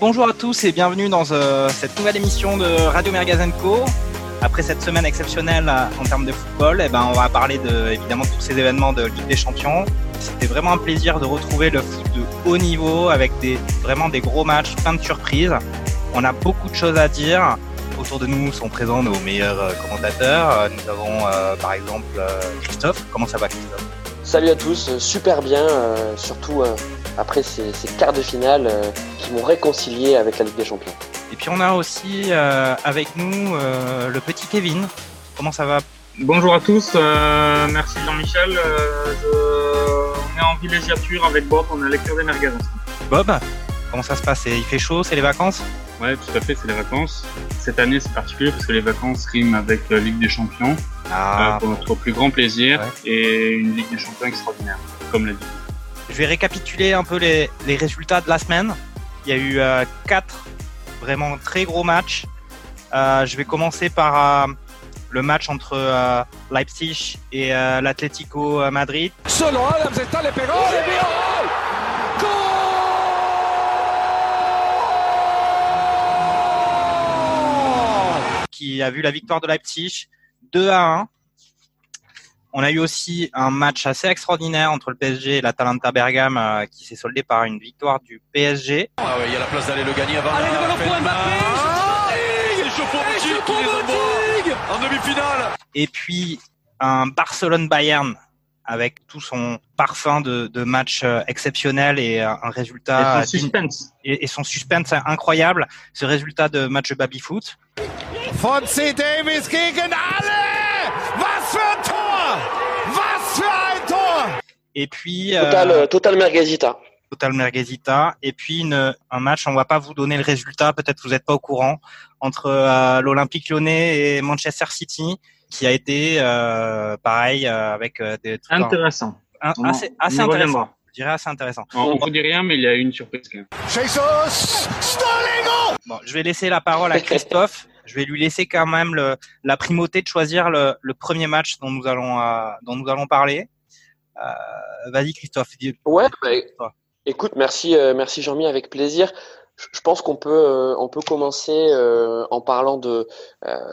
Bonjour à tous et bienvenue dans euh, cette nouvelle émission de Radio Mergazen Co. Après cette semaine exceptionnelle euh, en termes de football, eh ben, on va parler de, évidemment de tous ces événements de Ligue des Champions. C'était vraiment un plaisir de retrouver le foot de haut niveau avec des, vraiment des gros matchs, plein de surprises. On a beaucoup de choses à dire. Autour de nous sont présents nos meilleurs euh, commentateurs. Nous avons par exemple Christophe. Comment ça va Christophe? Salut à tous, super bien, surtout après ces, ces, quarts de finale euh, qui m'ont réconcilié avec la Ligue des Champions. Et puis on a aussi euh, avec nous euh, le petit Kevin. Comment ça va? Bonjour à tous, merci Jean-Michel. On est en villégiature avec Bob, on est lecteur des merguez Bob, comment ça se passe? Il fait chaud, c'est les vacances? Ouais, tout à fait, c'est les vacances. Cette année, c'est particulier parce que les vacances riment avec la Ligue des Champions, ah. pour notre plus grand plaisir, et une Ligue des Champions extraordinaire, comme l'a dit. Je vais récapituler un peu les, les résultats de la semaine. Il y a eu euh, quatre vraiment très gros matchs. Euh, je vais commencer par euh, le match entre euh, Leipzig et euh, l'Atlético Madrid. Solo Adams está le pegó, Qui a vu la victoire de Leipzig 2 à 1. On a eu aussi un match assez extraordinaire entre le PSG et l'Atalanta Bergame euh, qui s'est soldé par une victoire du PSG. Ah ouais, il y a la place d'aller le gagner avant. Allez, le ballon pour Mbappé ah, en demi-finale. Et puis un Barcelone-Bayern avec tout son parfum de, de match euh, exceptionnel et un résultat et son suspense et, et son suspense incroyable. Ce résultat de match baby-foot. Fonzie Davis gegen alle! Was für ein Tor! Was für ein Tor! Et puis Total, euh, Total Merguezita. Total Merguezita. Et puis une, un match, on va pas vous donner le résultat, peut-être vous n'êtes pas au courant, entre euh, l'Olympique Lyonnais et Manchester City, qui a été euh, pareil euh, avec des trucs intéressant, un, assez, assez intéressant. Je dirais assez intéressant. On ne vous dit rien, mais il y a une surprise. Jesus Bon, je vais laisser la parole à Christophe je vais lui laisser quand même le, la primauté de choisir le, le, premier match dont nous allons, euh, dont nous allons parler. Euh, Vas-y, Christophe. Ouais, bah, écoute, merci, euh, merci Jean-Mi, avec plaisir. Je pense qu'on peut, on peut commencer en parlant de,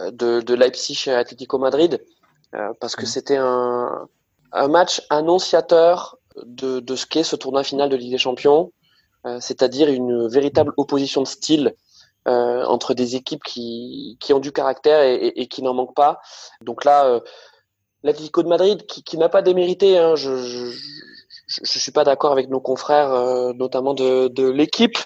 de, de Leipzig et Atlético Madrid, parce que mmh. c'était un, un match annonciateur de, de ce qu'est ce tournoi final de Ligue des Champions, c'est-à-dire une véritable opposition de style entre des équipes qui, qui ont du caractère et, et, et qui n'en manquent pas. Donc là, euh, l'Atlético de Madrid, qui, qui n'a pas démérité, hein, je, je, je, suis pas d'accord avec nos confrères, euh, notamment de, de l'équipe,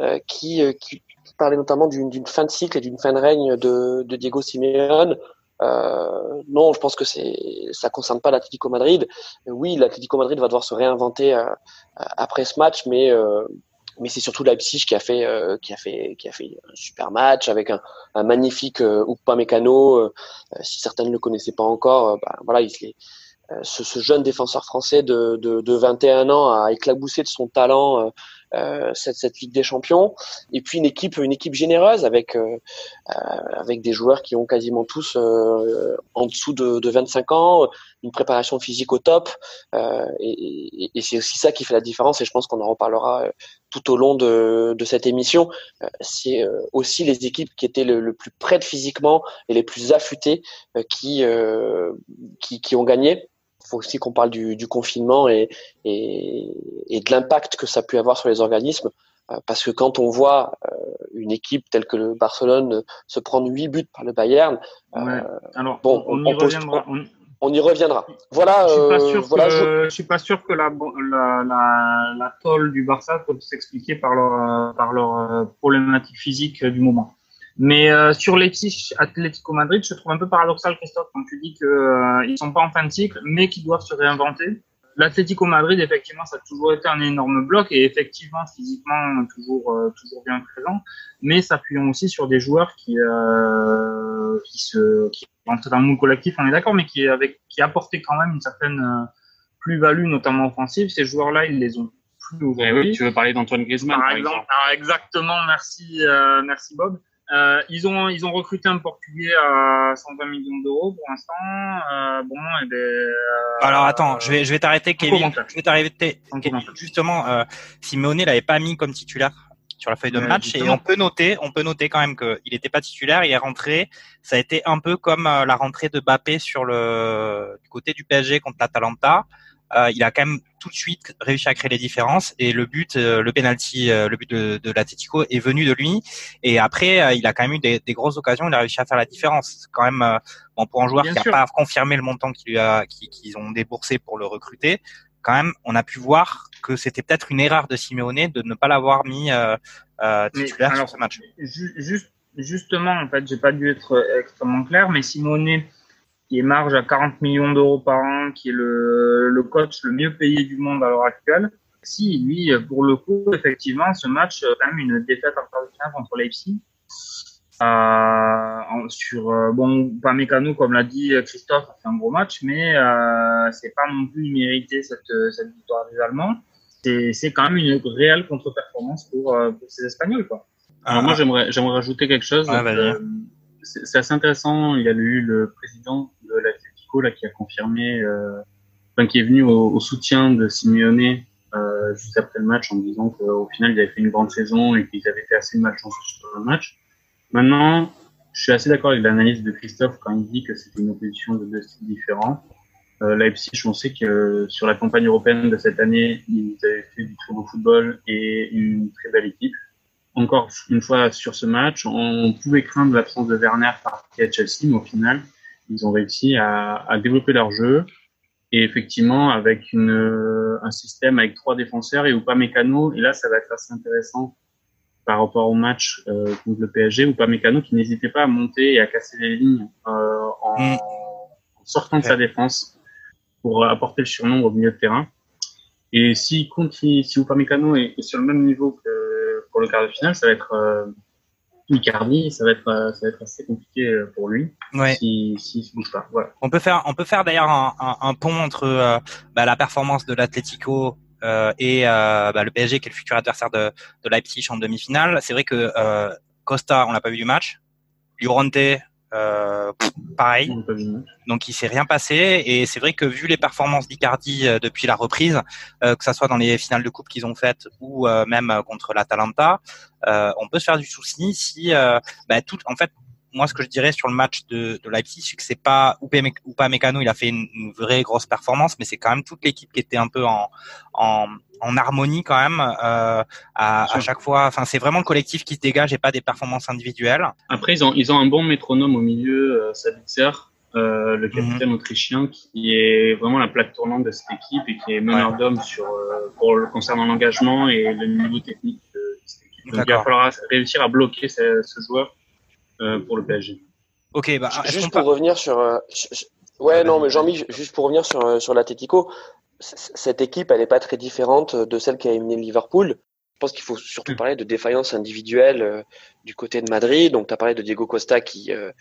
euh, qui, euh, qui parlait notamment d'une fin de cycle et d'une fin de règne de, de Diego Simeone. Euh, non, je pense que c'est ça concerne pas l'Atlético Madrid. Oui, l'Atlético Madrid va devoir se réinventer euh, après ce match, mais euh, mais c'est surtout Leipzig qui a fait euh, qui a fait qui a fait un super match avec un, un magnifique euh, Upamecano. Euh, si certains ne le connaissaient pas encore, bah, voilà, il, ce, ce, jeune défenseur français de, de, de, 21 ans a éclaboussé de son talent euh, cette, cette, Ligue des Champions. Et puis une équipe, une équipe généreuse avec euh, avec des joueurs qui ont quasiment tous en dessous de, de, 25 ans, une préparation physique au top. et, et, et c'est aussi ça qui fait la différence. Et je pense qu'on en reparlera tout au long de, de cette émission, euh, c'est euh, aussi les équipes qui étaient le, plus près de physiquement et les plus affûtées euh, qui, qui, qui ont gagné. Il faut aussi qu'on parle du, du confinement et, et, et de l'impact que ça a pu avoir sur les organismes. Parce que quand on voit une équipe telle que le Barcelone se prendre huit buts par le Bayern, ouais. Alors, bon, on, y reviendra. On y reviendra. Voilà. Je suis pas sûr, voilà, que, je... suis pas sûr que la, la, la, la tolle du Barça peut s'expliquer par leur, par leur problématique physique du moment. Mais euh, sur Leipzig, Atlético Madrid, je trouve un peu paradoxal, Christophe, quand tu dis qu'ils euh, ils sont pas en fin de cycle, mais qu'ils doivent se réinventer. L'Atlético Madrid, effectivement, ça a toujours été un énorme bloc et effectivement, physiquement, toujours, euh, toujours bien présent, mais s'appuyant aussi sur des joueurs qui, euh, qui se, qui rentrent dans le moule collectif, on est d'accord, mais qui, avec, qui apportaient quand même une certaine euh, plus-value, notamment offensive. Ces joueurs-là, ils les ont plus aujourd'hui. Eh oui, tu veux parler d'Antoine Griezmann, par, par exemple. exemple. Alors, exactement, merci, euh, merci Bob. Euh, ils ont ils ont recruté un Portugais à 120 millions d'euros pour l'instant. Euh, bon, et eh ben, euh, Alors attends, je vais je vais t'arrêter Kevin. Je vais t'arrêter. Justement, euh, Simeone l'avait pas mis comme titulaire sur la feuille de match et on peut noter, on peut noter quand même qu'il n'était pas titulaire, il est rentré. Ça a été un peu comme la rentrée de Bappé sur le du côté du PSG contre l'Atalanta. Euh, il a quand même tout de suite réussi à créer les différences et le but, euh, le penalty, euh, le but de, de l'Atletico est venu de lui. Et après, il a quand même eu des, des, grosses occasions. Il a réussi à faire la différence. Quand même, bon pour un joueur qui n'a pas confirmé le montant qu'ils a, qu'ils ont déboursé pour le recruter, quand même, on a pu voir que c'était peut-être une erreur de Simeone de ne pas l'avoir mis titulaire sur ce match. Juste, justement, en fait, j'ai pas dû être extrêmement clair, mais Simeone qui est marge à 40 millions d'euros par an, qui est le, le coach le mieux payé du monde à l'heure actuelle. Si, lui, pour le coup, effectivement, ce match, euh, quand même une défaite en quart de finale contre Leipzig. Euh, sur euh, bon, pas mécano comme l'a dit Christophe, c'est un gros match, mais euh, c'est pas non plus mérité cette, cette victoire des Allemands. C'est, c'est quand même une réelle contre-performance pour, euh, pour ces Espagnols, quoi. Alors moi, j'aimerais, j'aimerais rajouter quelque chose. Euh, c'est assez intéressant. Il y a eu le président de l'Atletico là qui a confirmé, euh, enfin, qui est venu au, soutien de Simeone euh, juste après le match en disant qu'au final ils avaient fait une grande saison et qu'ils avaient fait assez de malchance sur le match. Maintenant, je suis assez d'accord avec l'analyse de Christophe quand il dit que c'était une opposition de deux styles différents. Euh, Leipzig, on sait que sur la campagne européenne de cette année, ils avaient fait du très beau football et une très belle équipe encore une fois sur ce match, on pouvait craindre l'absence de Werner parti à Chelsea, mais au final, ils ont réussi à, à développer leur jeu. Et effectivement, avec une, un système avec trois défenseurs et Upamecano, et là, ça va être assez intéressant par rapport au match euh, contre le PSG, Upamecano qui n'hésitait pas à monter et à casser les lignes euh, en, mm. en, sortant de sa défense pour apporter le surnombre au milieu de terrain. Et si si Upamecano est, est sur le même niveau que pour le quart de finale, ça va être euh, Icardi, ça va être euh, ça va être assez compliqué euh, pour lui ouais. si s'il se bouge pas. Voilà. On peut faire on peut faire d'ailleurs un, un, un, pont entre euh, bah, la performance de l'Atlético euh, et bah, le PSG qui est le futur adversaire de, de Leipzig en demi-finale. C'est vrai que Costa, on l'a pas vu du match. Llorente, euh, pareil. Donc il s'est rien passé et c'est vrai que vu les performances d'Icardi euh, depuis la reprise, euh, que ça soit dans les finales de coupe qu'ils ont faites ou euh, même contre l'Atalanta, on peut se faire du souci si bah, tout en fait moi, ce que je dirais sur le match de, de Leipzig, c'est que c'est pas pas Mécano, il a fait une, une, vraie grosse performance, mais c'est quand même toute l'équipe qui était un peu en, en, en harmonie quand même euh, à, à, chaque fois. Enfin, c'est vraiment le collectif qui se dégage et pas des performances individuelles. Après, ils ont ils ont un bon métronome au milieu, euh, Sabitzer, euh, le capitaine mm -hmm. autrichien, qui est vraiment la plaque tournante de cette équipe et qui est meneur ouais. d'homme sur euh, pour le concernant l'engagement et le niveau technique de cette équipe. Donc, il va falloir réussir à bloquer ce, ce joueur euh, pour le PSG. Ok, bah, juste pour revenir sur. Euh, ouais, non, mais Jean-Mi, juste pour revenir sur, sur l'Atletico, cette équipe, elle n'est pas très différente de celle qui a émené Liverpool. Je pense qu'il faut surtout parler de défaillance individuelle euh, du côté de Madrid. Donc, tu as parlé de Diego Costa qui, euh,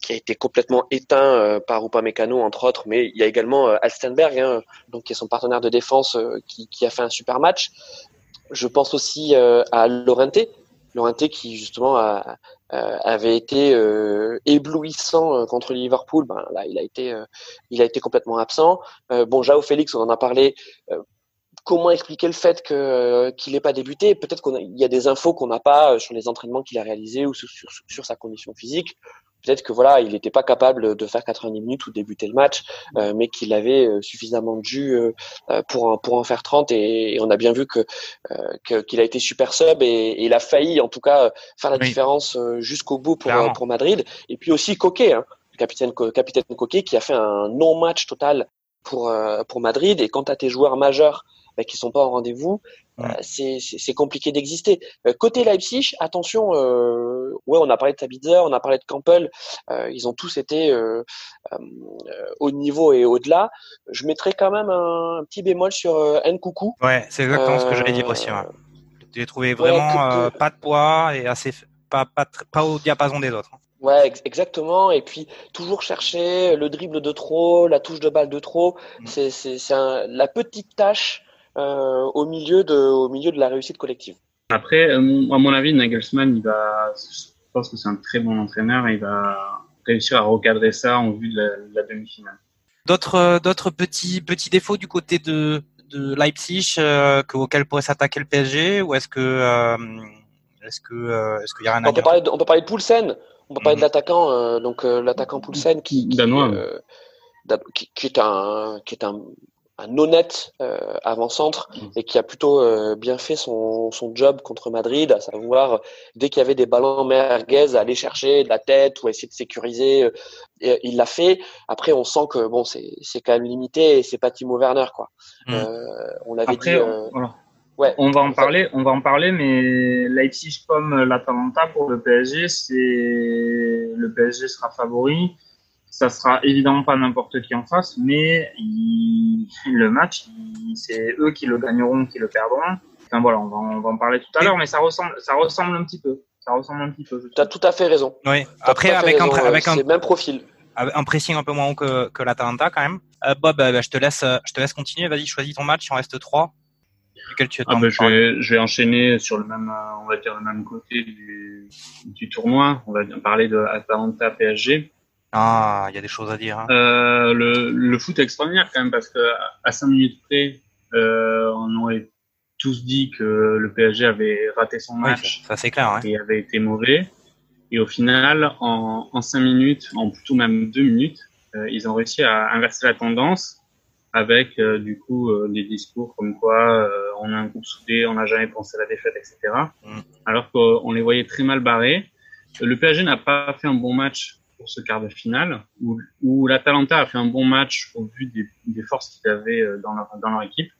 qui a été complètement éteint euh, par Upamecano, entre autres, mais il y a également Alstenberg, hein, donc, qui est son partenaire de défense, qui, qui, a fait un super match. Je pense aussi à Lorente, Lorente qui justement euh, avait été euh, éblouissant euh, contre Liverpool, ben là il a été il a été complètement absent. bon, Jao Félix, on en a parlé. comment expliquer le fait qu'il n'ait pas débuté? Peut-être qu'il y a des infos qu'on n'a pas sur les entraînements qu'il a réalisés ou sur sa condition physique peut-être que voilà, il n'était pas capable de faire 90 minutes ou débuter le match, euh, mais qu'il avait euh, suffisamment de jus euh, pour en, pour en faire 30 et, et on a bien vu que qu'il a été super sub et, et, il a failli en tout cas faire la oui. différence jusqu'au bout pour pour Madrid. Et puis aussi Coquet, hein, capitaine capitaine Coquet qui a fait un non match total pour pour Madrid. Et quant à tes joueurs majeurs bah, qui sont pas au rendez-vous, c'est compliqué d'exister. Euh, côté Leipzig, attention, euh, ouais, on a parlé de Tabitzer, on a parlé de Campbell, euh, ils ont tous été euh, au niveau et au-delà. Je mettrais quand même un, un petit bémol sur Nkoukou. Ouais, c'est exactement ce que j'allais dire aussi. J'ai trouvé vraiment ouais, pas de poids et assez pas, pas, pas au diapason des autres. Ouais, ex exactement. Et puis toujours chercher le dribble de trop, la touche de balle de trop. Mmh. C'est la petite tâche euh, au milieu de au milieu de la réussite collective. Après, euh, à mon avis, Nagelsmann, il va, je pense que c'est un très bon entraîneur, et il va réussir à recadrer ça en vue de la, de la demi-finale. D'autres euh, d'autres petits petits défauts du côté de de Leipzig euh, auquel pourrait s'attaquer le PSG ou est-ce que euh, Est-ce que est-ce qu'il y a un on peut, parler de, on peut parler de Poulsen, on peut parler de mhm. l'attaquant, donc l'attaquant Poulsen qui, qui, qui, est un qui est un un honnête euh, avant-centre mm. et qui a plutôt euh, bien fait son, son job contre Madrid, à savoir dès qu'il y avait des ballons merguez, aller chercher de la tête ou essayer de sécuriser. Euh, il l'a fait. Après, on sent que bon, c'est quand même limité et c'est pas Timo Werner quoi. Mm. on avait dit. Ouais. On va en parler, on va en parler, mais Leipzig comme l'Atalanta pour le PSG, c'est le PSG sera favori ça sera évidemment pas n'importe qui en face, mais le match, c'est eux qui le gagneront, qui le perdront. Enfin voilà, on va, on va en parler tout à l'heure, mais ça ressemble, ça ressemble un petit peu. Ça ressemble un petit peu. Tu as tout à fait raison. Oui. Après, avec un, avec un, même profil. Un pressing un peu moins haut que, que l'Atalanta quand même. Euh, Bob, euh, bah, je te laisse, je te laisse continuer. Vas-y, choisis ton match. Il en reste trois. tu ah, bah, je, vais, je vais enchaîner sur le même, on va dire le même côté du, du tournoi. On va parler de Atalanta PSG. Ah, il y a des choses à dire. Hein. Euh, le, le, foot est extraordinaire quand même parce que à 5 minutes près, euh, on aurait tous dit que le PSG avait raté son match. ça, c'est clair. Et avait été mauvais. Et au final, en, en 5 minutes, en plutôt même 2 minutes, euh, ils ont réussi à inverser la tendance avec du coup des discours comme quoi on a un groupe soudé, on n'a jamais pensé à la défaite, etc. Mm. Alors qu'on les voyait très mal barrés. Le PSG n'a pas fait un bon match pour ce quart de finale, où, où l'Atalanta a fait un bon match au vu des, des forces qu'ils avaient euh, dans leur, dans leur équipe.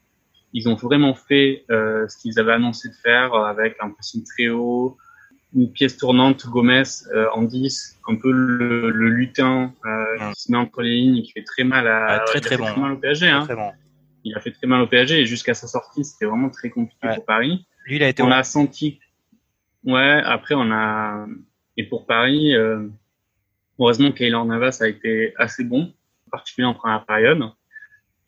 Ils ont vraiment fait euh, ce qu'ils avaient annoncé de faire avec un pressing très haut, une pièce tournante, Gomez euh, en 10, un peu le, le lutin euh, qui se met entre les lignes et qui fait très mal à très, très, bon. mal au PSG. Hein. Très bon. Il a fait très mal au PSG et jusqu'à sa sortie, c'était vraiment très compliqué pour Paris. Lui, il a été on a senti. Ouais, après on a et pour Paris, euh, Heureusement, Kaylor Navas a été assez bon, particulièrement en première période.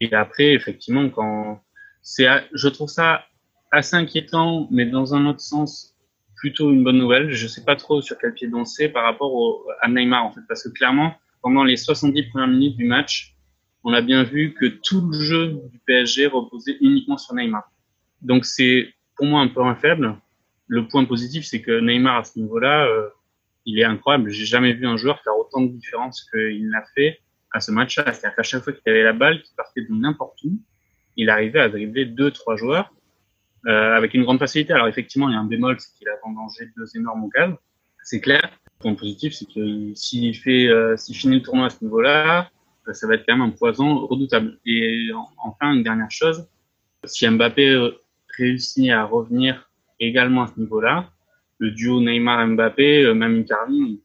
Et après, effectivement, quand c'est, je trouve ça assez inquiétant, mais dans un autre sens, plutôt une bonne nouvelle. Je sais pas trop sur quel pied danser par rapport au, à Neymar, en fait, parce que clairement, pendant les 70 premières minutes du match, on a bien vu que tout le jeu du PSG reposait uniquement sur Neymar. Donc c'est pour moi un un faible. Le point positif, c'est que Neymar à ce niveau-là, euh, il est incroyable. J'ai jamais vu un joueur faire autant de différence qu'il l'a fait à ce match-là. C'est-à-dire qu'à chaque fois qu'il avait la balle, qu'il partait de n'importe où, il arrivait à dribbler deux, trois joueurs euh, avec une grande facilité. Alors effectivement, il y a un bémol, c'est qu'il a vendangé deux énormes occasions. C'est clair. Le point positif, c'est que s'il fait, euh, s'il finit le tournoi à ce niveau-là, euh, ça va être quand même un poison redoutable. Et enfin, une dernière chose, si Mbappé réussit à revenir également à ce niveau-là, le duo Neymar-Mbappé, euh, même Icardi,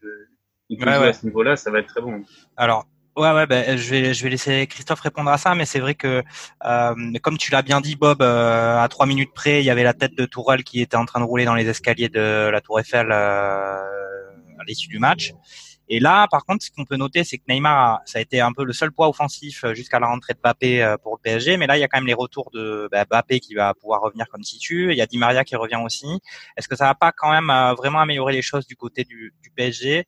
il peut, à ce niveau-là, ça va être très bon. Alors, Ouais, ouais, je vais, je vais laisser Christophe répondre à ça, mais c'est vrai que, euh, comme tu l'as bien dit, Bob, euh, à trois minutes près, il y avait la tête de Tourelle qui était en train de rouler dans les escaliers de la Tour Eiffel à l'issue du match. Et là, par contre, ce qu'on peut noter, c'est que Neymar, ça a été un peu le seul poids offensif euh, jusqu'à la rentrée de Mbappé euh, pour le PSG. Mais là, il y a quand même les retours de bah, Mbappé qui va pouvoir revenir comme situ. Il y a Di Maria qui revient aussi. Est-ce que ça va pas quand même euh, vraiment améliorer les choses du côté du, du PSG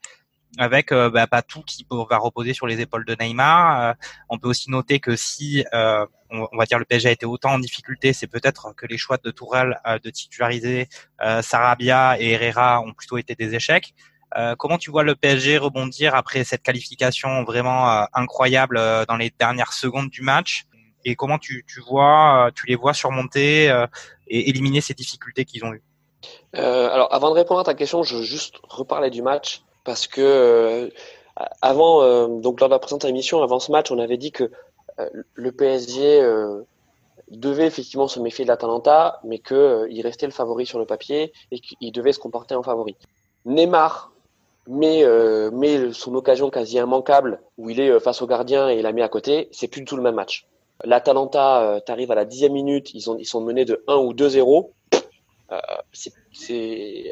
avec bah, pas tout qui va reposer sur les épaules de Neymar. on peut aussi noter que si on, va dire le PSG a été autant en difficulté, c'est peut-être que les choix de Tourelle de titulariser Sarabia et Herrera ont plutôt été des échecs. Euh, comment tu vois le PSG rebondir après cette qualification vraiment euh, incroyable euh, dans les dernières secondes du match? Et comment tu, tu vois, tu les vois surmonter et éliminer ces difficultés qu'ils ont eues? Alors, avant de répondre à ta question, je veux juste reparler du match parce que avant, donc lors de la présente émission, avant ce match, on avait dit que le PSG devait effectivement se méfier de l'Atalanta, mais qu'il restait le favori sur le papier et qu'il devait se comporter en favori. Neymar mais, euh, mais son occasion quasi immanquable où il est euh, face au gardien et il la met à côté, c'est plus du tout le même match. L'Atalanta, euh, t'arrives à la dixième minute, ils, ont, ils sont menés de 1 ou 2-0. Euh,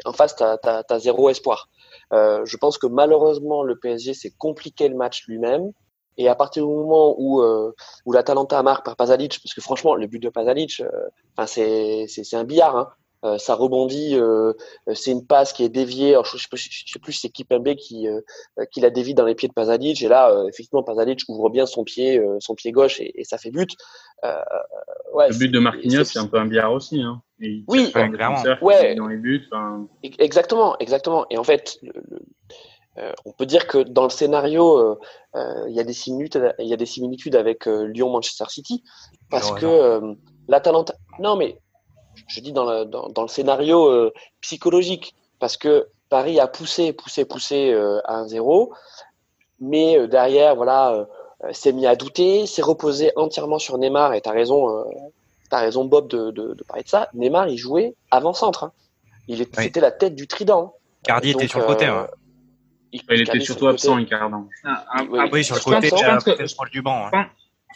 en face, t'as as, zéro espoir. Euh, je pense que malheureusement, le PSG s'est compliqué le match lui-même. Et à partir du moment où, euh, où l'Atalanta marque par Pasalic, parce que franchement, le but de Pasalic, enfin c'est un billard. Hein. Ça rebondit, c'est une passe qui est déviée. je, ne sais plus, si c'est Kipembe qui qui la dévie dans les pieds de Pazalic. Et là, effectivement, Pazalic ouvre bien son pied, son pied gauche et, ça fait but. Ouais, le but de Marquinhos, c'est un peu un billard aussi. Hein. oui, clairement. Ouais. Dans les buts. Exactement, exactement. Et en fait, le, euh, on peut dire que dans le scénario, euh, euh, il y a des similitudes, il y a des similitudes avec Lyon-Manchester City, parce que l'Atalanta. Non, mais je dis dans le, dans, le scénario psychologique, parce que Paris a poussé, poussé, poussé à 1-0, mais derrière, voilà, s'est mis à douter, s'est reposé entièrement sur Neymar. Et t'as raison, as raison Bob de, de, parler de ça. Neymar, il jouait avant centre. Hein. Il c'était la tête du trident. Cardi était sur le côté. Il, était surtout absent, Icardi. Ah, ah, ah, oui, sur le côté, je pense, du banc. Hein.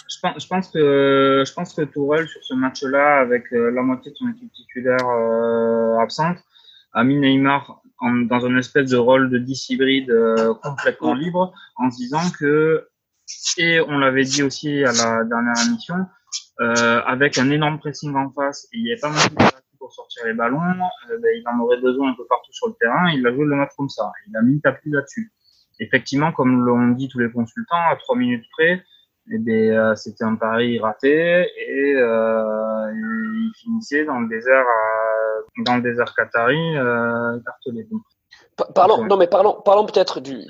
Je pense, je pense que je pense que Tourelle sur ce match-là, avec euh, la moitié de son équipe titulaire euh, absente, a mis Neymar dans un espèce de rôle de 10 hybride euh, complètement libre, en se disant que et on l'avait dit aussi à la dernière émission, avec un énorme pressing en face, il n'y avait pas mal de pour sortir les ballons, euh, ben, il en aurait besoin un peu partout sur le terrain. Il a joué le match comme ça. Il a mis tapis là-dessus. Effectivement, comme l'ont dit tous les consultants, à trois minutes près, eh ben, euh, c'était un pari raté et euh, il finissait dans le désert, dans le désert qatari, écartelé. Parlons, non mais parlons, parlons peut-être du,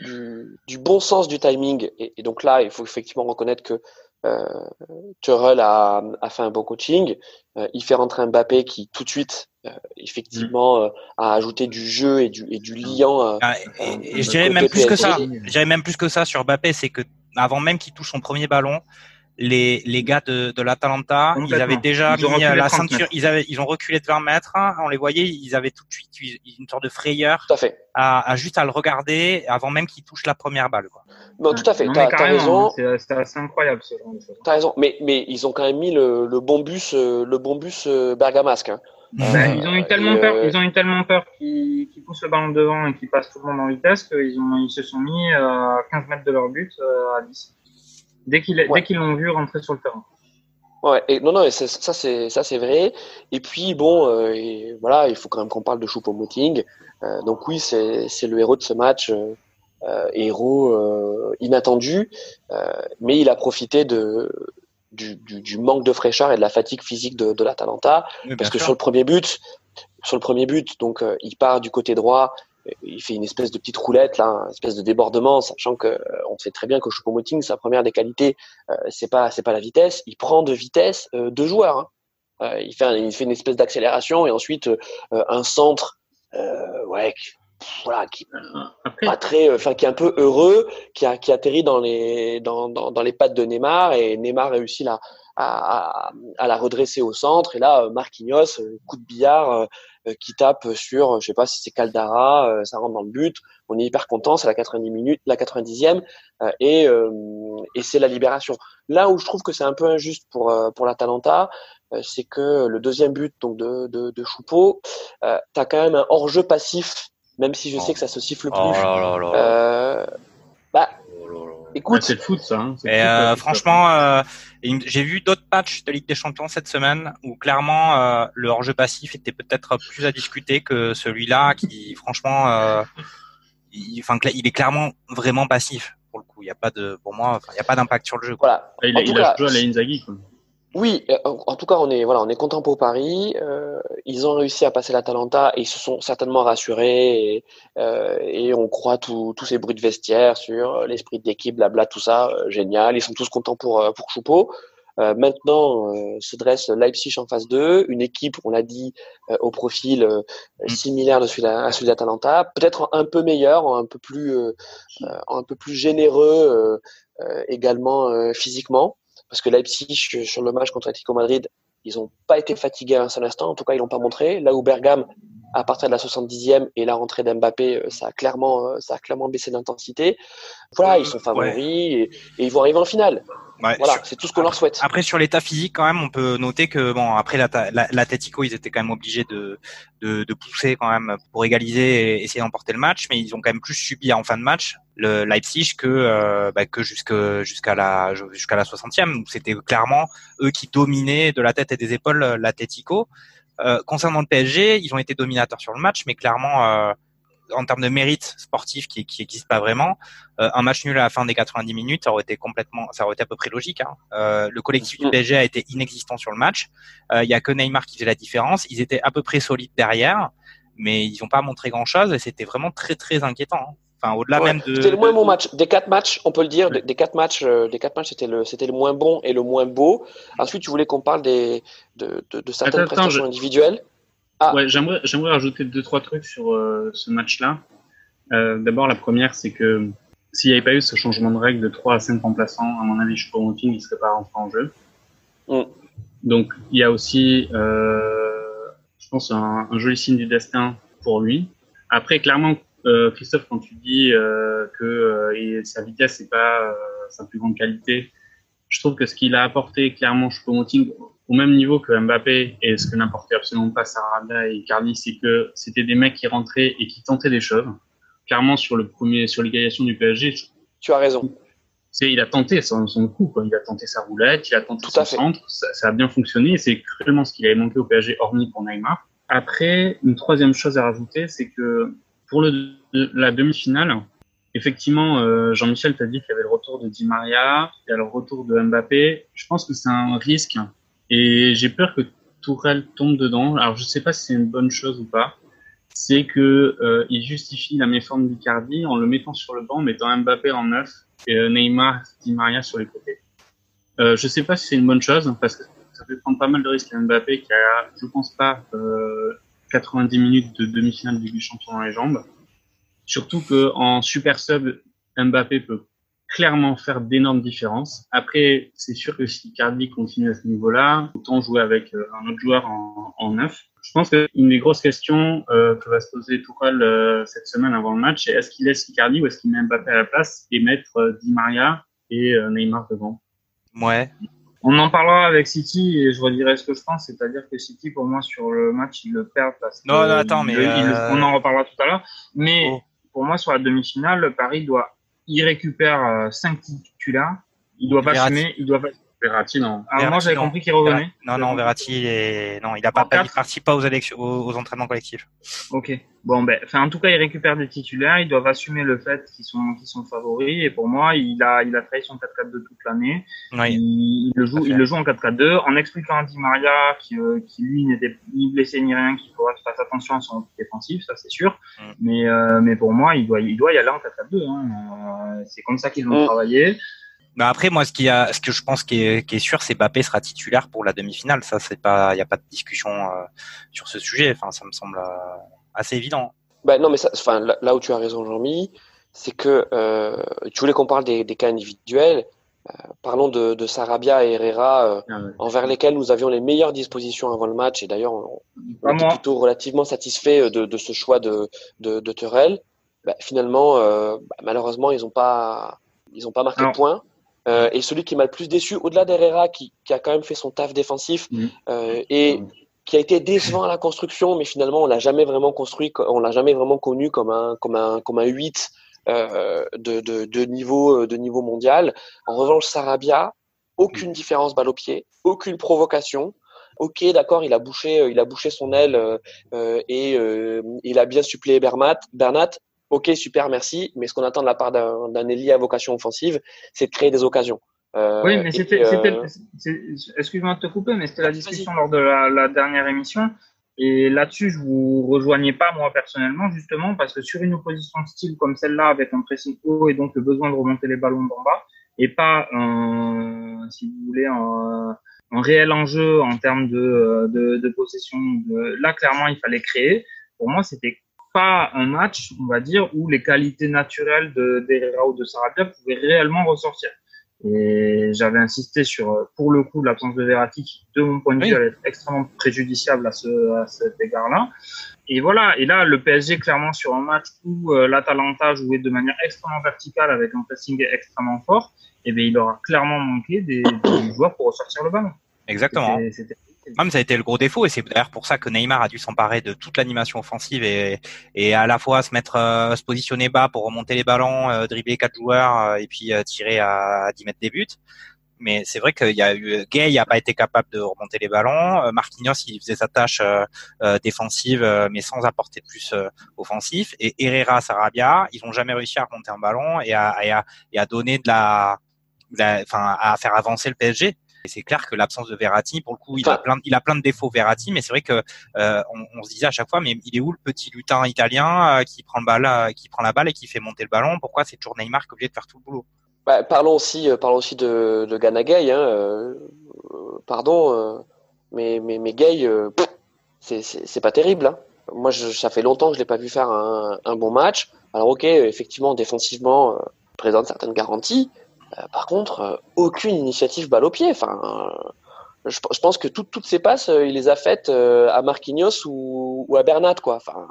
du, bon sens du timing. Et, et, donc là, il faut effectivement reconnaître que euh, a, a, fait un bon coaching. Euh, il fait rentrer Mbappé qui tout de suite, euh, effectivement, mm. a ajouté du jeu et du, et du liant. Ah, et, je dirais même plus que ça. Je dirais même plus que ça sur Mbappé, c'est que avant même qu'il touche son premier ballon, les, les gars de, de l'Atalanta, ils avaient déjà mis la ceinture, ils avaient, ils ont reculé de 20 mètres, hein, on les voyait, ils avaient tout de suite une sorte de frayeur tout à, fait. à, à juste à le regarder avant même qu'il touche la première balle. Quoi. Non, tout à fait. T'as as raison. C'est assez incroyable. T'as raison. Mais, mais ils ont quand même mis le, le bon bus, euh, le bon bus euh, bergamasque. Hein. Ben, ils ont eu tellement peur, euh, ils ont eu tellement peur qu'ils qu poussent le ballon devant et qu'ils passent tout le monde en vitesse qu'ils ont, ils se sont mis à 15 mètres de leur but à 10 dès qu'ils dès qu'ils l'ont vu rentrer sur le terrain. Ouais, et non, non, ça c'est ça c'est vrai. Et puis bon, et voilà, il faut quand même qu'on parle de Choupo-Moting. donc oui, c'est c'est le héros de ce match. Euh, héros euh, inattendu, euh, mais il a profité de, du, du, du, manque de fraîcheur et de la fatigue physique de, de l'Atalanta, parce que sur le premier but, sur le premier but, donc il part du côté droit, il fait une espèce de petite roulette là, une espèce de débordement, sachant que on sait très bien que Choupo-Moting, sa première des qualités, c'est pas c'est pas la vitesse, il prend de vitesse deux joueurs. Hein. il fait il fait une espèce d'accélération et ensuite un centre, ouais, voilà, qui pas très, euh, enfin qui est un peu heureux, qui a qui atterrit dans les dans, dans, dans les pattes de Neymar et Neymar réussit là à, à, à, la redresser au centre. Et là euh, Marquinhos euh, coup de billard qui tape sur je sais pas si c'est Caldara ça rentre dans le but. On est hyper content c'est la 90 minutes la 90e et et c'est la libération. Là où je trouve que c'est un peu injuste pour pour l'Atalanta c'est que le deuxième but donc de de, de Choupeau euh, t'as quand même un hors jeu passif même si je sais oh. que ça se siffle plus. Oh euh, bah, écoute, c'est le foot ça. Hein. Euh, franchement, euh, j'ai vu d'autres matchs de Ligue des Champions cette semaine où clairement euh, le hors-jeu passif était peut-être plus à discuter que celui-là, qui franchement, il, enfin, il est clairement vraiment passif pour le coup. Il n'y a pas de, pour moi, il n'y a pas d'impact sur le jeu. Voilà. Il, il a joué à la Inzaghi. Quoi. Oui, euh, en tout cas, on est voilà, on est content pour Paris. Euh, ils ont réussi à passer l'Atalanta et ils se sont certainement rassurés et, euh, et on croit tous ces bruits de vestiaire sur l'esprit d'équipe, blabla, tout ça, euh, génial. Ils sont tous contents pour pour Choupeau. maintenant, se dresse Leipzig en phase 2, une équipe, on l'a dit, au profil mm. similaire de celui à celui d'Atalanta, peut-être un peu meilleur, un peu plus, un peu plus généreux également physiquement parce que Leipzig, sur le match contre Atletico Madrid, ils n'ont pas été fatigués à un seul instant, en tout cas ils l'ont pas montré. Là où Bergame, à partir de la 70e et la rentrée d'Mbappé, euh, ça a clairement, euh, ça a clairement baissé d'intensité. Voilà, ils sont favoris et, ils vont arriver en finale. voilà, c'est tout ce qu'on leur souhaite. Après sur l'état physique quand même, on peut noter que bon après l'Atletico, ils étaient quand même obligés de, de, de pousser quand même pour égaliser et essayer d'emporter le match, mais ils ont quand même plus subi en fin de match le Leipzig que euh, bah, que jusqu'à jusqu'à la jusqu'à la 60e où c'était clairement eux qui dominaient de la tête et des épaules l'Atletico concernant le PSG, ils ont été dominateurs sur le match, mais clairement, en termes de mérite sportif qui qui existe pas vraiment, euh, un match nul à la fin des 90 minutes, ça aurait été complètement, ça aurait été à peu près logique. Hein. Euh, le collectif du PSG a été inexistant sur le match. Euh, il y a que Neymar qui faisait la différence. Ils étaient à peu près solides derrière, mais ils n'ont pas montré grand chose et c'était vraiment très très inquiétant. Hein. Enfin, au-delà même de. C'était le moins bon match des quatre matchs, on peut le dire. Des quatre matchs, des quatre matchs, c'était le c'était le moins bon et le moins beau. Ensuite, tu voulais qu'on parle des de, de, de certaines prestations individuelles. Ah. Ouais, j'aimerais, j'aimerais rajouter deux, trois trucs sur euh, ce match-là. Euh, d'abord, la première, c'est que s'il n'y avait pas eu ce changement de règle de 3 à 5 remplaçants, à mon avis, je il ne serait pas rentré en jeu. Mm. Donc, il y a aussi, euh, je pense, un, un, joli signe du destin pour lui. Après, clairement, euh, Christophe, quand tu dis euh, que euh, sa vitesse n'est pas sa plus grande qualité, je trouve que ce qu'il a apporté clairement Choupo-Moting au même niveau que Mbappé et ce que n'importait absolument pas Sarabia et Carly, c'est que c'était des mecs qui rentraient et qui tentaient des choses. Clairement, sur le premier, sur l'égalisation du PSG. Tu as raison. C'est, il a tenté son, son coup, quoi. Il a tenté sa roulette, il a tenté son centre. Ça, ça, a bien fonctionné. C'est cruellement ce qu'il avait manqué au PSG, hormis pour Neymar. Après, une troisième chose à rajouter, c'est que pour la demi-finale, effectivement, euh, Jean-Michel t'a dit qu'il y avait le retour de Di Maria, il y a le retour de Mbappé. Je pense que c'est un risque et j'ai peur que Tourelle tombe dedans. Alors je sais pas si c'est une bonne chose ou pas. C'est que euh, il justifie la méforme d'Icardi en le mettant sur le banc, mettant Mbappé en neuf et euh, Neymar, Di Maria sur les côtés. Euh, je sais pas si c'est une bonne chose parce que ça fait prendre pas mal de risques à Mbappé qui a, je pense pas, 90 minutes de demi-finale du champion dans les jambes. Surtout que en super sub, Mbappé peut clairement faire d'énormes différences. Après, c'est sûr que si Cardi continue à ce niveau-là, autant jouer avec euh, un autre joueur en, neuf. Je pense qu'une des grosses questions euh, que va se poser Tourelle euh, cette semaine avant le match, c'est est-ce qu'il laisse Icardi ou est-ce qu'il met Mbappé à la place et mettre euh, Di Maria et Neymar devant? Ouais. On en parlera avec City et je redirai ce que je pense, c'est-à-dire que City, pour moi, sur le match, il le perd parce non, non, attends, mais on en reparlera tout à l'heure. Mais oh. pour moi, sur la demi-finale, Paris doit il récupère 5 euh, titulaires. Il doit pas assumer, il doit pas Verratti, non. Alors moi, j'avais compris qu'il revenait. Non, non, Verratti, est... non, il a pas, il participe pas aux, élections, aux, entraînements collectifs. Ok. Bon, ben, enfin, en tout cas, il récupère des titulaires. Ils doivent assumer le fait qu'ils sont, qu'ils sont favoris. Et pour moi, il a, il a travaillé son 4-4-2 toute l'année. Oui. Il, le joue, il le joue en 4-4-2 en expliquant à Di Maria qui, euh, qui lui n'était ni blessé ni rien, qu'il faudra faire attention à son défensif, ça c'est sûr. Mm. Mais, euh, mais pour moi, il doit, il doit y aller en 4-4-2. Hein. Euh, c'est comme ça qu'ils vont mm. travailler. Bah après, moi, ce, qui a, ce que je pense qui est, qui est sûr, c'est Bappé sera titulaire pour la demi-finale. Ça, c'est pas, il n'y a pas de discussion euh, sur ce sujet. Enfin, ça me semble euh, assez évident. Bah non, mais ça, enfin, là, où tu as raison, Jean-Mi, c'est que euh, tu voulais qu'on parle des, des cas individuels. Euh, parlons de, de, Sarabia et Herrera, ah envers lesquels nous avions les meilleures dispositions avant le match. Et d'ailleurs, on, on était plutôt relativement satisfait de, de, ce choix de, de, de Terrell. Bah, finalement, bah, malheureusement, ils n'ont pas, ils ont pas marqué de point. Euh, et celui qui m'a le plus déçu, au-delà d'Herrera, qui, qui, a quand même fait son taf défensif mm. euh, et qui a été décevant à la construction, mais finalement on l'a jamais vraiment construit, on l'a jamais vraiment connu comme un comme un comme un 8 euh, de, de, de, niveau de niveau mondial. En revanche, Sarabia, aucune mm. différence balle au pied, aucune provocation. Ok, d'accord, il a bouché, il a bouché son aile euh, et euh, il a bien suppléé Bernat. Bernat, ok, super, merci, mais ce qu'on attend de la part d'un ailier à vocation offensive, c'est de créer des occasions. Euh, oui, mais c'était, euh... excuse-moi de te couper, mais c'était la discussion lors de la, la, dernière émission. Et là-dessus, je vous rejoignais pas moi personnellement, justement, parce que sur une opposition de style comme celle-là, avec un pressing haut et donc le besoin de remonter les ballons d'en bas, et pas, un, si vous voulez, un, un réel enjeu en termes de, de, de possession. De, là, clairement, il fallait créer. Pour moi, c'était pas un match, on va dire, où les qualités naturelles de d'Herrera ou de Sarabia pouvaient réellement ressortir. Et j'avais insisté sur, pour le coup, l'absence de Verratti qui, de mon point de vue, allait être extrêmement préjudiciable à, ce, à cet égard-là. Et voilà. Et là, le PSG, clairement, sur un match où euh, l'Atalanta jouait de manière extrêmement verticale avec un pressing extrêmement fort, eh bien, il aura clairement manqué des, des joueurs pour ressortir le ballon. Exactement. C'était même ça a été le gros défaut et c'est d'ailleurs pour ça que Neymar a dû s'emparer de toute l'animation offensive et, et à la fois se mettre, euh, se positionner bas pour remonter les ballons, euh, dribbler quatre joueurs euh, et puis tirer à, 10 mètres des buts. mais c'est vrai qu'il y a eu Gay n'a pas été capable de remonter les ballons. Marquinhos, il faisait sa tâche défensive, mais sans apporter de plus offensif. Et Herrera, Sarabia, ils n'ont jamais réussi à remonter un ballon et à, et à, et à donner de la, enfin, à faire avancer le PSG. Et c'est clair que l'absence de Verratti, pour le coup, il a plein, il a plein de défauts Verratti, mais c'est vrai que euh, on, se disait à chaque fois, mais il est où le petit lutin italien euh, qui prend le balle, euh, qui prend la balle et qui fait monter le ballon? Pourquoi c'est toujours Neymar qui est obligé de faire tout le boulot? Bah, Parlons aussi, parlons aussi de, de Gana Gay. Hein, pardon, mais mais mais Gay, c'est pas terrible. Hein. Moi, je, ça fait longtemps que je l'ai pas vu faire un, un, bon match. Alors ok, effectivement, défensivement, présente certaines garanties. Euh, par contre, euh, aucune initiative balle au pied. Enfin, euh, je, pense que toutes ces passes, il les a faites à Marquinhos ou, à Bernat, quoi. Enfin,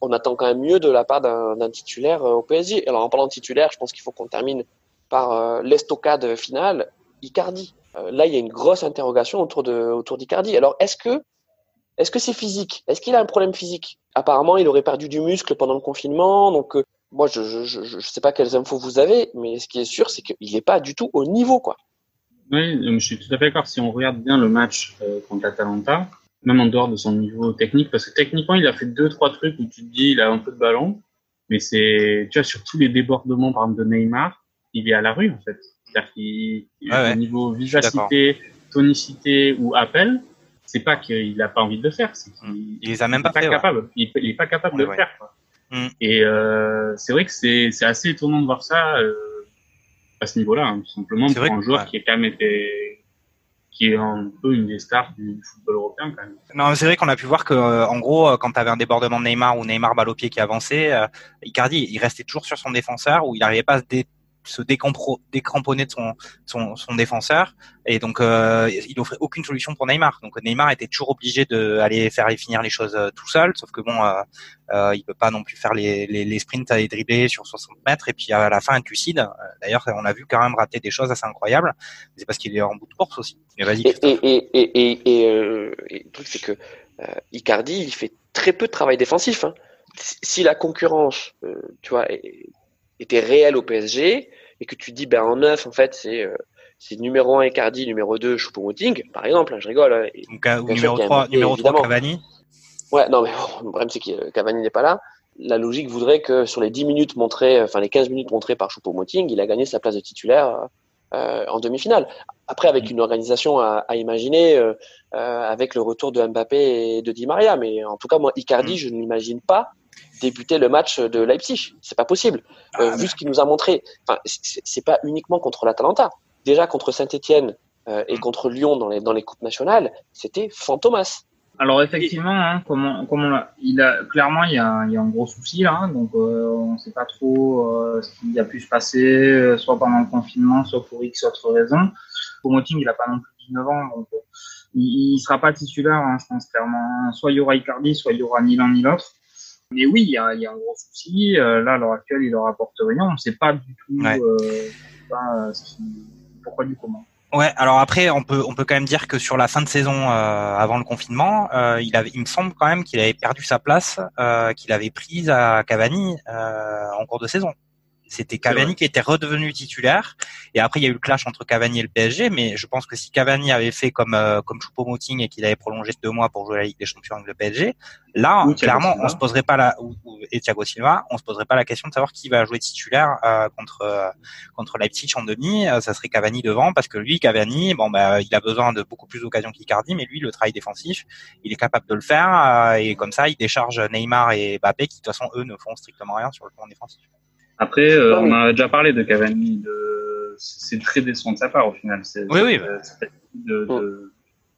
on attend quand même mieux de la part d'un titulaire au PSG. Alors en parlant de titulaire, je pense qu'il faut qu'on termine par l'estocade finale, Icardi. là, il y a une grosse interrogation autour de autour d'Icardi. Alors est-ce que c'est physique? Est-ce qu'il a un problème physique? Apparemment, il aurait perdu du muscle pendant le confinement, donc moi, je ne je, je, sais pas quelles infos vous avez, mais ce qui est sûr, c'est qu'il n'est pas du tout au niveau. quoi. Oui, je suis tout à fait d'accord. Si on regarde bien le match euh, contre Atalanta, même en dehors de son niveau technique, parce que techniquement, il a fait deux, trois trucs où tu te dis, il a un peu de ballon, mais c'est, tu vois, sur tous les débordements, par exemple, de Neymar, il est à la rue, en fait. C'est-à-dire qu'il, au niveau vivacité, tonicité ou appel, c'est pas qu'il n'a pas envie de le faire, c'est qu'il a même pas, pas capable. Il, il, est pas capable de le faire. Quoi. Mm. Et euh, c'est vrai que c'est assez étonnant de voir ça euh, à ce niveau-là, hein, tout simplement pour un joueur qui est quand même été qui est un peu une des stars du, football européen quand même. Non, c'est vrai qu'on a pu voir que euh, en gros, quand tu avais un débordement de Neymar ou Neymar balle au pied qui avançait, Icardi, il restait toujours sur son défenseur où il n'arrivait pas à se dé se décramponner de son, son, son, défenseur et donc euh, il offrait aucune solution pour Neymar. Donc Neymar était toujours obligé d'aller faire et finir les choses euh, tout seul, sauf que bon, euh, euh, il peut pas non plus faire les, les, les sprints à dribbler sur 60 mètres et puis à la fin un lucide. Euh, d'ailleurs, on a vu quand même rater des choses assez incroyables. C'est parce qu'il est en bout de course aussi. Mais vas-y. Et, et, et, et, euh, et, le truc c'est que Icardi, il fait très peu de travail défensif. Hein. Si la concurrence, tu vois, était réel au PSG et que tu dis ben en neuf en fait c'est euh, c'est numéro 1 Icardi, numéro 2 Choupo-Moting par exemple, hein, je rigole. Hein, Donc, euh, numéro 3, numéro 3 Cavani. Ouais, non mais le problème c'est que Cavani n'est pas là. La logique voudrait que sur les 10 minutes montrées, enfin les 15 minutes montrées par Choupo-Moting, il a gagné sa place de titulaire euh, en demi-finale. Après, avec une organisation à, à imaginer, euh, avec le retour de Mbappé et de Di Maria. Mais en tout cas, moi, Icardi, mm. je ne l'imagine pas débuter le match de Leipzig. C'est pas possible. Euh, ah, vu ce qu'il nous a montré, enfin, c'est pas uniquement contre l'Atalanta. Déjà contre Saint-Etienne euh, et contre Lyon dans les dans les coupes nationales, c'était fantomas. Alors effectivement, hein, comment comment il a clairement il y a, il y a un gros souci là, hein, donc euh, on ne sait pas trop euh, ce qui a pu se passer, euh, soit pendant le confinement, soit pour X autre raison. Moting, il a pas non plus 19 ans, donc il, il sera pas titulaire, hein, je pense clairement. Soit il y aura Icardi, soit il y aura ni l'un ni l'autre. Mais oui, il y a, un gros souci. Euh, là, à l'heure actuelle, il leur apporte rien. On ne sait pas du tout euh, euh, pourquoi du comment. Ouais, alors après, on peut on peut quand même dire que sur la fin de saison, avant le confinement, il avait, il me semble quand même qu'il avait perdu sa place, qu'il avait prise à Cavani en cours de saison. C'était Cavani qui était redevenu titulaire. Et après, il y a eu le clash entre Cavani et le PSG. Mais je pense que si Cavani avait fait comme euh, comme Choupo-Moting et qu'il avait prolongé deux mois pour jouer la Ligue des Champions avec le PSG, là, clairement, on se poserait pas la ou, et Thiago Silva, on se poserait pas la question de savoir qui va jouer titulaire euh, contre euh, contre Leipzig en demi. Euh, ça serait Cavani devant parce que lui, Cavani, bon bah, il a besoin de beaucoup plus d'occasions qu'Icardi, mais lui, le travail défensif, il est capable de le faire et comme ça, il décharge Neymar et Mbappé qui de toute façon eux ne font strictement rien sur le plan défensif. Après, euh, on a déjà parlé de Cavani. De... C'est très décevant de sa part au final. C'est, oui, oui. De, de,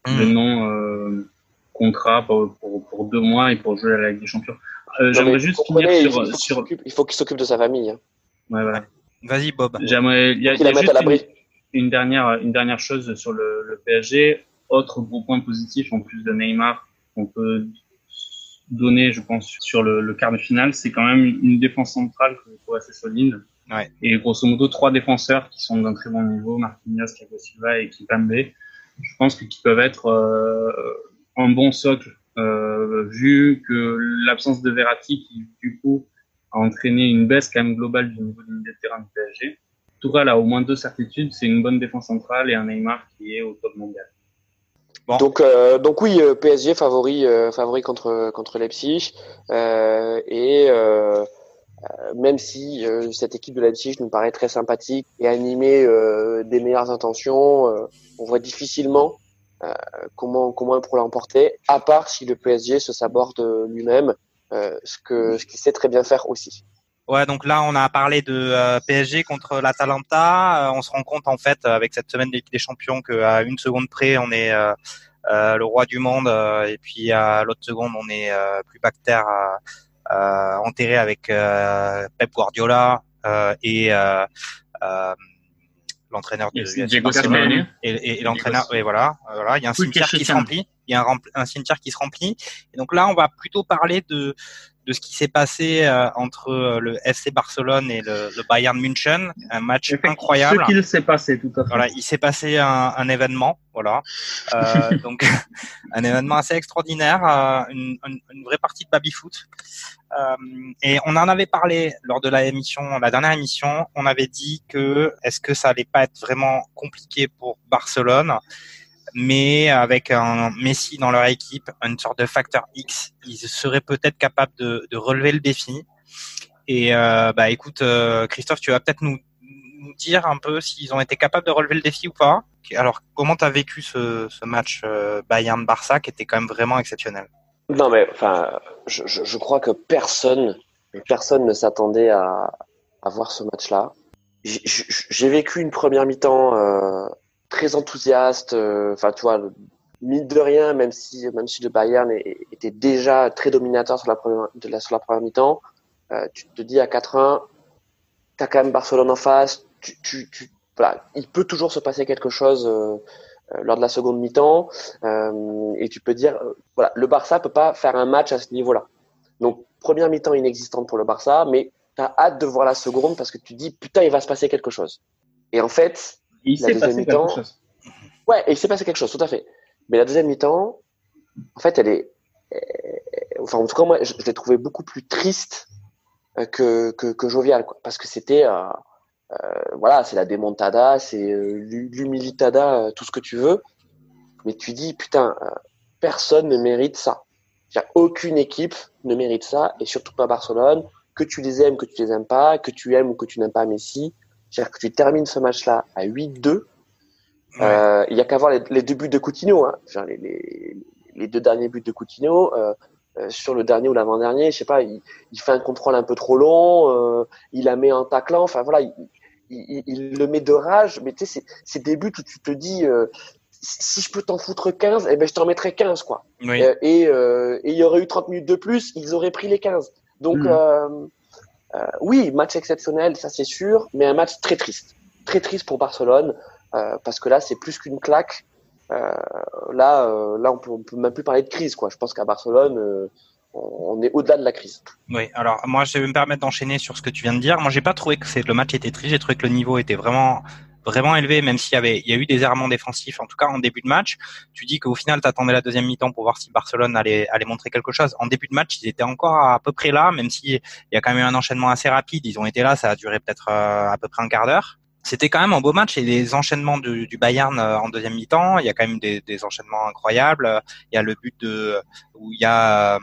de, non euh, contrat pour, pour, pour, deux mois et pour jouer à la Ligue des Champions. Euh, j'aimerais juste finir sur. Il faut, sur... il faut qu'il s'occupe de sa famille. Hein. Ouais, voilà. Vas-y, Bob. J'aimerais. Il y a, il y a juste une, une, dernière, une dernière chose sur le, le PSG. Autre gros point positif en plus de Neymar, on peut donné, je pense, sur le, le quart de finale, c'est quand même une défense centrale que je trouve assez solide. Ouais. Et grosso modo, trois défenseurs qui sont d'un très bon niveau, Marquinhos, Thiago Silva et Kipembe. Je pense qu'ils peuvent être euh, un bon socle, euh, vu que l'absence de Verratti, qui du coup a entraîné une baisse quand même globale du niveau du milieu de terrain du PSG. tout cas, là, au moins deux certitudes, c'est une bonne défense centrale et un Neymar qui est au top mondial. Donc, euh, donc oui, euh, PSG favori, euh, favori contre contre Leipzig et même si cette équipe de Leipzig nous paraît très sympathique et animée des meilleures intentions, on voit difficilement comment comment elle pourrait l'emporter, à part si le PSG se saborde lui-même, ce que ce qu'il sait très bien faire aussi. Ouais, donc là, on a parlé de euh, PSG contre l'Atalanta. Euh, on se rend compte, en fait, avec cette semaine de Ligue des Champions, qu'à une seconde près, on est euh, le roi du monde, et puis à l'autre seconde, on est plus bactère enterré avec Pep Guardiola et l'entraîneur de Diego Simeone et, et, l'entraîneur. Et voilà, voilà, il y a un cimetière qui se remplit. Il y a un, un cimetière qui se remplit. Et donc là, on va plutôt parler de de ce qui s'est passé euh, entre euh, le FC Barcelone et le, le, Bayern München, un match incroyable. Ce qu'il s'est passé, tout à fait. Voilà, il s'est passé un, un, événement, voilà, euh, donc un événement assez extraordinaire, euh, une, une, une, vraie partie de baby foot. Euh, et on en avait parlé lors de la émission, la dernière émission, on avait dit que est-ce que ça allait pas être vraiment compliqué pour Barcelone? Mais avec un Messi dans leur équipe, une sorte de facteur X, ils seraient peut-être capables de, relever le défi. Et euh, bah écoute, euh, Christophe, tu vas peut-être nous, dire un peu s'ils ont été capables de relever le défi ou pas. Alors, comment tu as vécu ce, match euh, Bayern-Barça qui était quand même vraiment exceptionnel? Non, mais enfin, je, crois que personne, personne ne s'attendait à, à voir ce match-là. J'ai vécu une première mi-temps euh, très enthousiaste. Euh, enfin, tu vois, mine de rien, même si même si le Bayern était déjà très dominateur sur la première de la, sur la première mi-temps, euh, tu te dis à 4-1, t'as quand même Barcelone en face. Tu, tu, voilà, il peut toujours se passer quelque chose euh, lors de la seconde mi-temps, et tu peux dire, voilà, le Barça peut pas faire un match à ce niveau-là. Donc première mi-temps inexistante pour le Barça, mais t'as hâte de voir la seconde parce que tu dis putain il va se passer quelque chose. Et en fait, il s'est passé quelque chose. Ouais, il s'est passé quelque chose, tout à fait. Mais la deuxième mi-temps, en fait, elle est. Enfin, en tout cas, moi, je, l'ai trouvé beaucoup plus triste euh, que, que, que jovial, quoi. Parce que c'était. Euh, euh, voilà, c'est la démontada, c'est euh, l'humilitada, tout ce que tu veux. Mais tu dis, putain, personne ne mérite ça. aucune équipe ne mérite ça, et surtout pas Barcelone. Que tu les aimes, que tu les aimes pas, que tu aimes ou que tu n'aimes pas Messi, c'est-à-dire que tu termines ce match-là à 8-2. Euh, il y a qu'à voir les, deux buts de Coutinho, hein. les, deux derniers buts de Coutinho. Euh, euh, sur le dernier ou l'avant-dernier, je sais pas, il, fait un contrôle un peu trop long, il la met en taclant, enfin voilà, il, le met de rage, mais tu sais, c'est des buts où tu te dis, si je peux t'en foutre 15, eh ben je t'en mettrais 15 quoi. et il y aurait eu 30 minutes de plus, ils auraient pris les 15. Donc hmm. Euh, oui, match exceptionnel, ça c'est sûr, mais un match très triste. Très triste pour Barcelone, euh, parce que là, c'est plus qu'une claque. Euh, là, là, on peut, peut même plus parler de crise, quoi. Je pense qu'à Barcelone, on est au-delà de la crise. Oui, alors moi je vais me permettre d'enchaîner sur ce que tu viens de dire. Moi j'ai pas trouvé que le match était triste, j'ai trouvé que le niveau était vraiment vraiment élevé, même s'il y avait, il y a eu des errements défensifs, en tout cas en début de match. Tu dis qu'au final, tu attendais la deuxième mi-temps pour voir si Barcelone allait, allait montrer quelque chose. En début de match, ils étaient encore à, peu près là, même s'il y a quand même eu un enchaînement assez rapide. Ils ont été là, ça a duré peut-être euh, à peu près un quart d'heure. C'était quand même un beau match et les enchaînements du, du Bayern euh, en deuxième mi-temps, il y a quand même des, des enchaînements incroyables. Il y a le but de où il y a euh,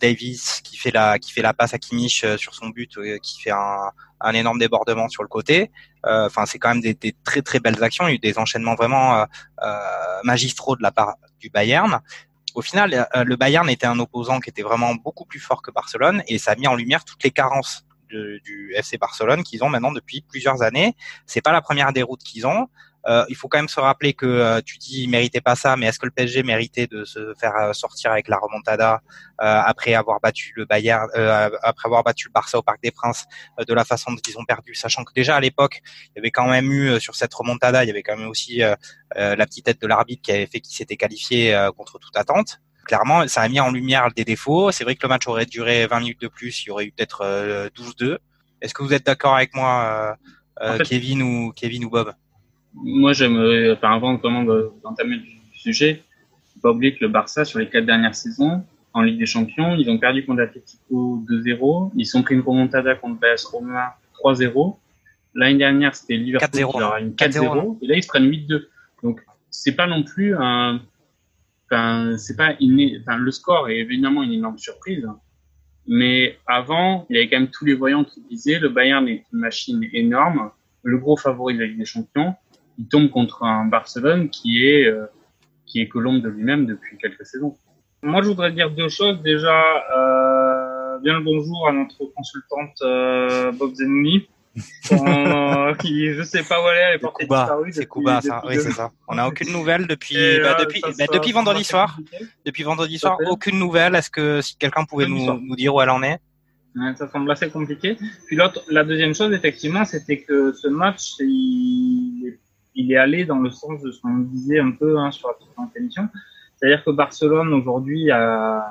Davis qui fait la qui fait la passe à Kimmich sur son but, qui fait un, un énorme débordement sur le côté. Euh, enfin, c'est quand même des, des, très très belles actions. Il y a eu des enchaînements vraiment euh, euh magistraux de la part du Bayern. Au final, euh, le Bayern était un opposant qui était vraiment beaucoup plus fort que Barcelone et ça a mis en lumière toutes les carences du FC Barcelone qu'ils ont maintenant depuis plusieurs années. C'est pas la première déroute qu'ils ont. Euh, il faut quand même se rappeler que euh, tu dis il méritait pas ça, mais est-ce que le PSG méritait de se faire euh, sortir avec la remontada après avoir battu le Bayern, après avoir battu le Barça au Parc des Princes de la façon dont ils ont perdu, sachant que déjà à l'époque il y avait quand même eu sur cette remontada, il y avait quand même aussi la petite tête de l'arbitre qui avait fait qu'il s'était qualifié contre toute attente clairement, ça a mis en lumière des défauts. C'est vrai que le match aurait duré 20 minutes de plus, il y aurait eu peut-être 12-2. Est-ce que vous êtes d'accord avec moi, Kevin ou Kevin ou Bob? Moi, j'aimerais, enfin, avant vraiment d'entamer le sujet, faut pas oublier que le Barça, sur les quatre dernières saisons, en Ligue des Champions, ils ont perdu contre Atletico 2-0, ils sont pris une remontada contre BS Roma 3-0, L'année dernière, c'était Liverpool qui leur a une 4-0, et là, ils se prennent 8-2. Donc, c'est pas non plus un, enfin, c'est pas une, enfin, le score est évidemment une énorme surprise. Mais avant, il y avait quand même tous les voyants qui disaient le Bayern est une machine énorme, le gros favori de la Ligue des Champions. Il tombe contre un Barcelone qui est, euh, qui est colombe de lui-même depuis quelques saisons. Moi, je voudrais dire deux choses. Déjà, euh, bien le bonjour à notre consultante euh, Bob Zenouni euh, qui, je sais pas où elle est, elle est portée disparue. C'est Kuba, ça. Oui, c'est ça. On n'a aucune nouvelle depuis, bah, depuis, bah, depuis vendredi soir. Depuis vendredi soir, aucune nouvelle. Est-ce que si quelqu'un pouvait nous, nous, dire où elle en est Ça semble assez compliqué. Puis l'autre, la deuxième chose, effectivement, c'était que ce match, il, il, est allé dans le sens de ce qu'on disait un peu hein, sur la précédente émission. C'est-à-dire que Barcelone aujourd'hui a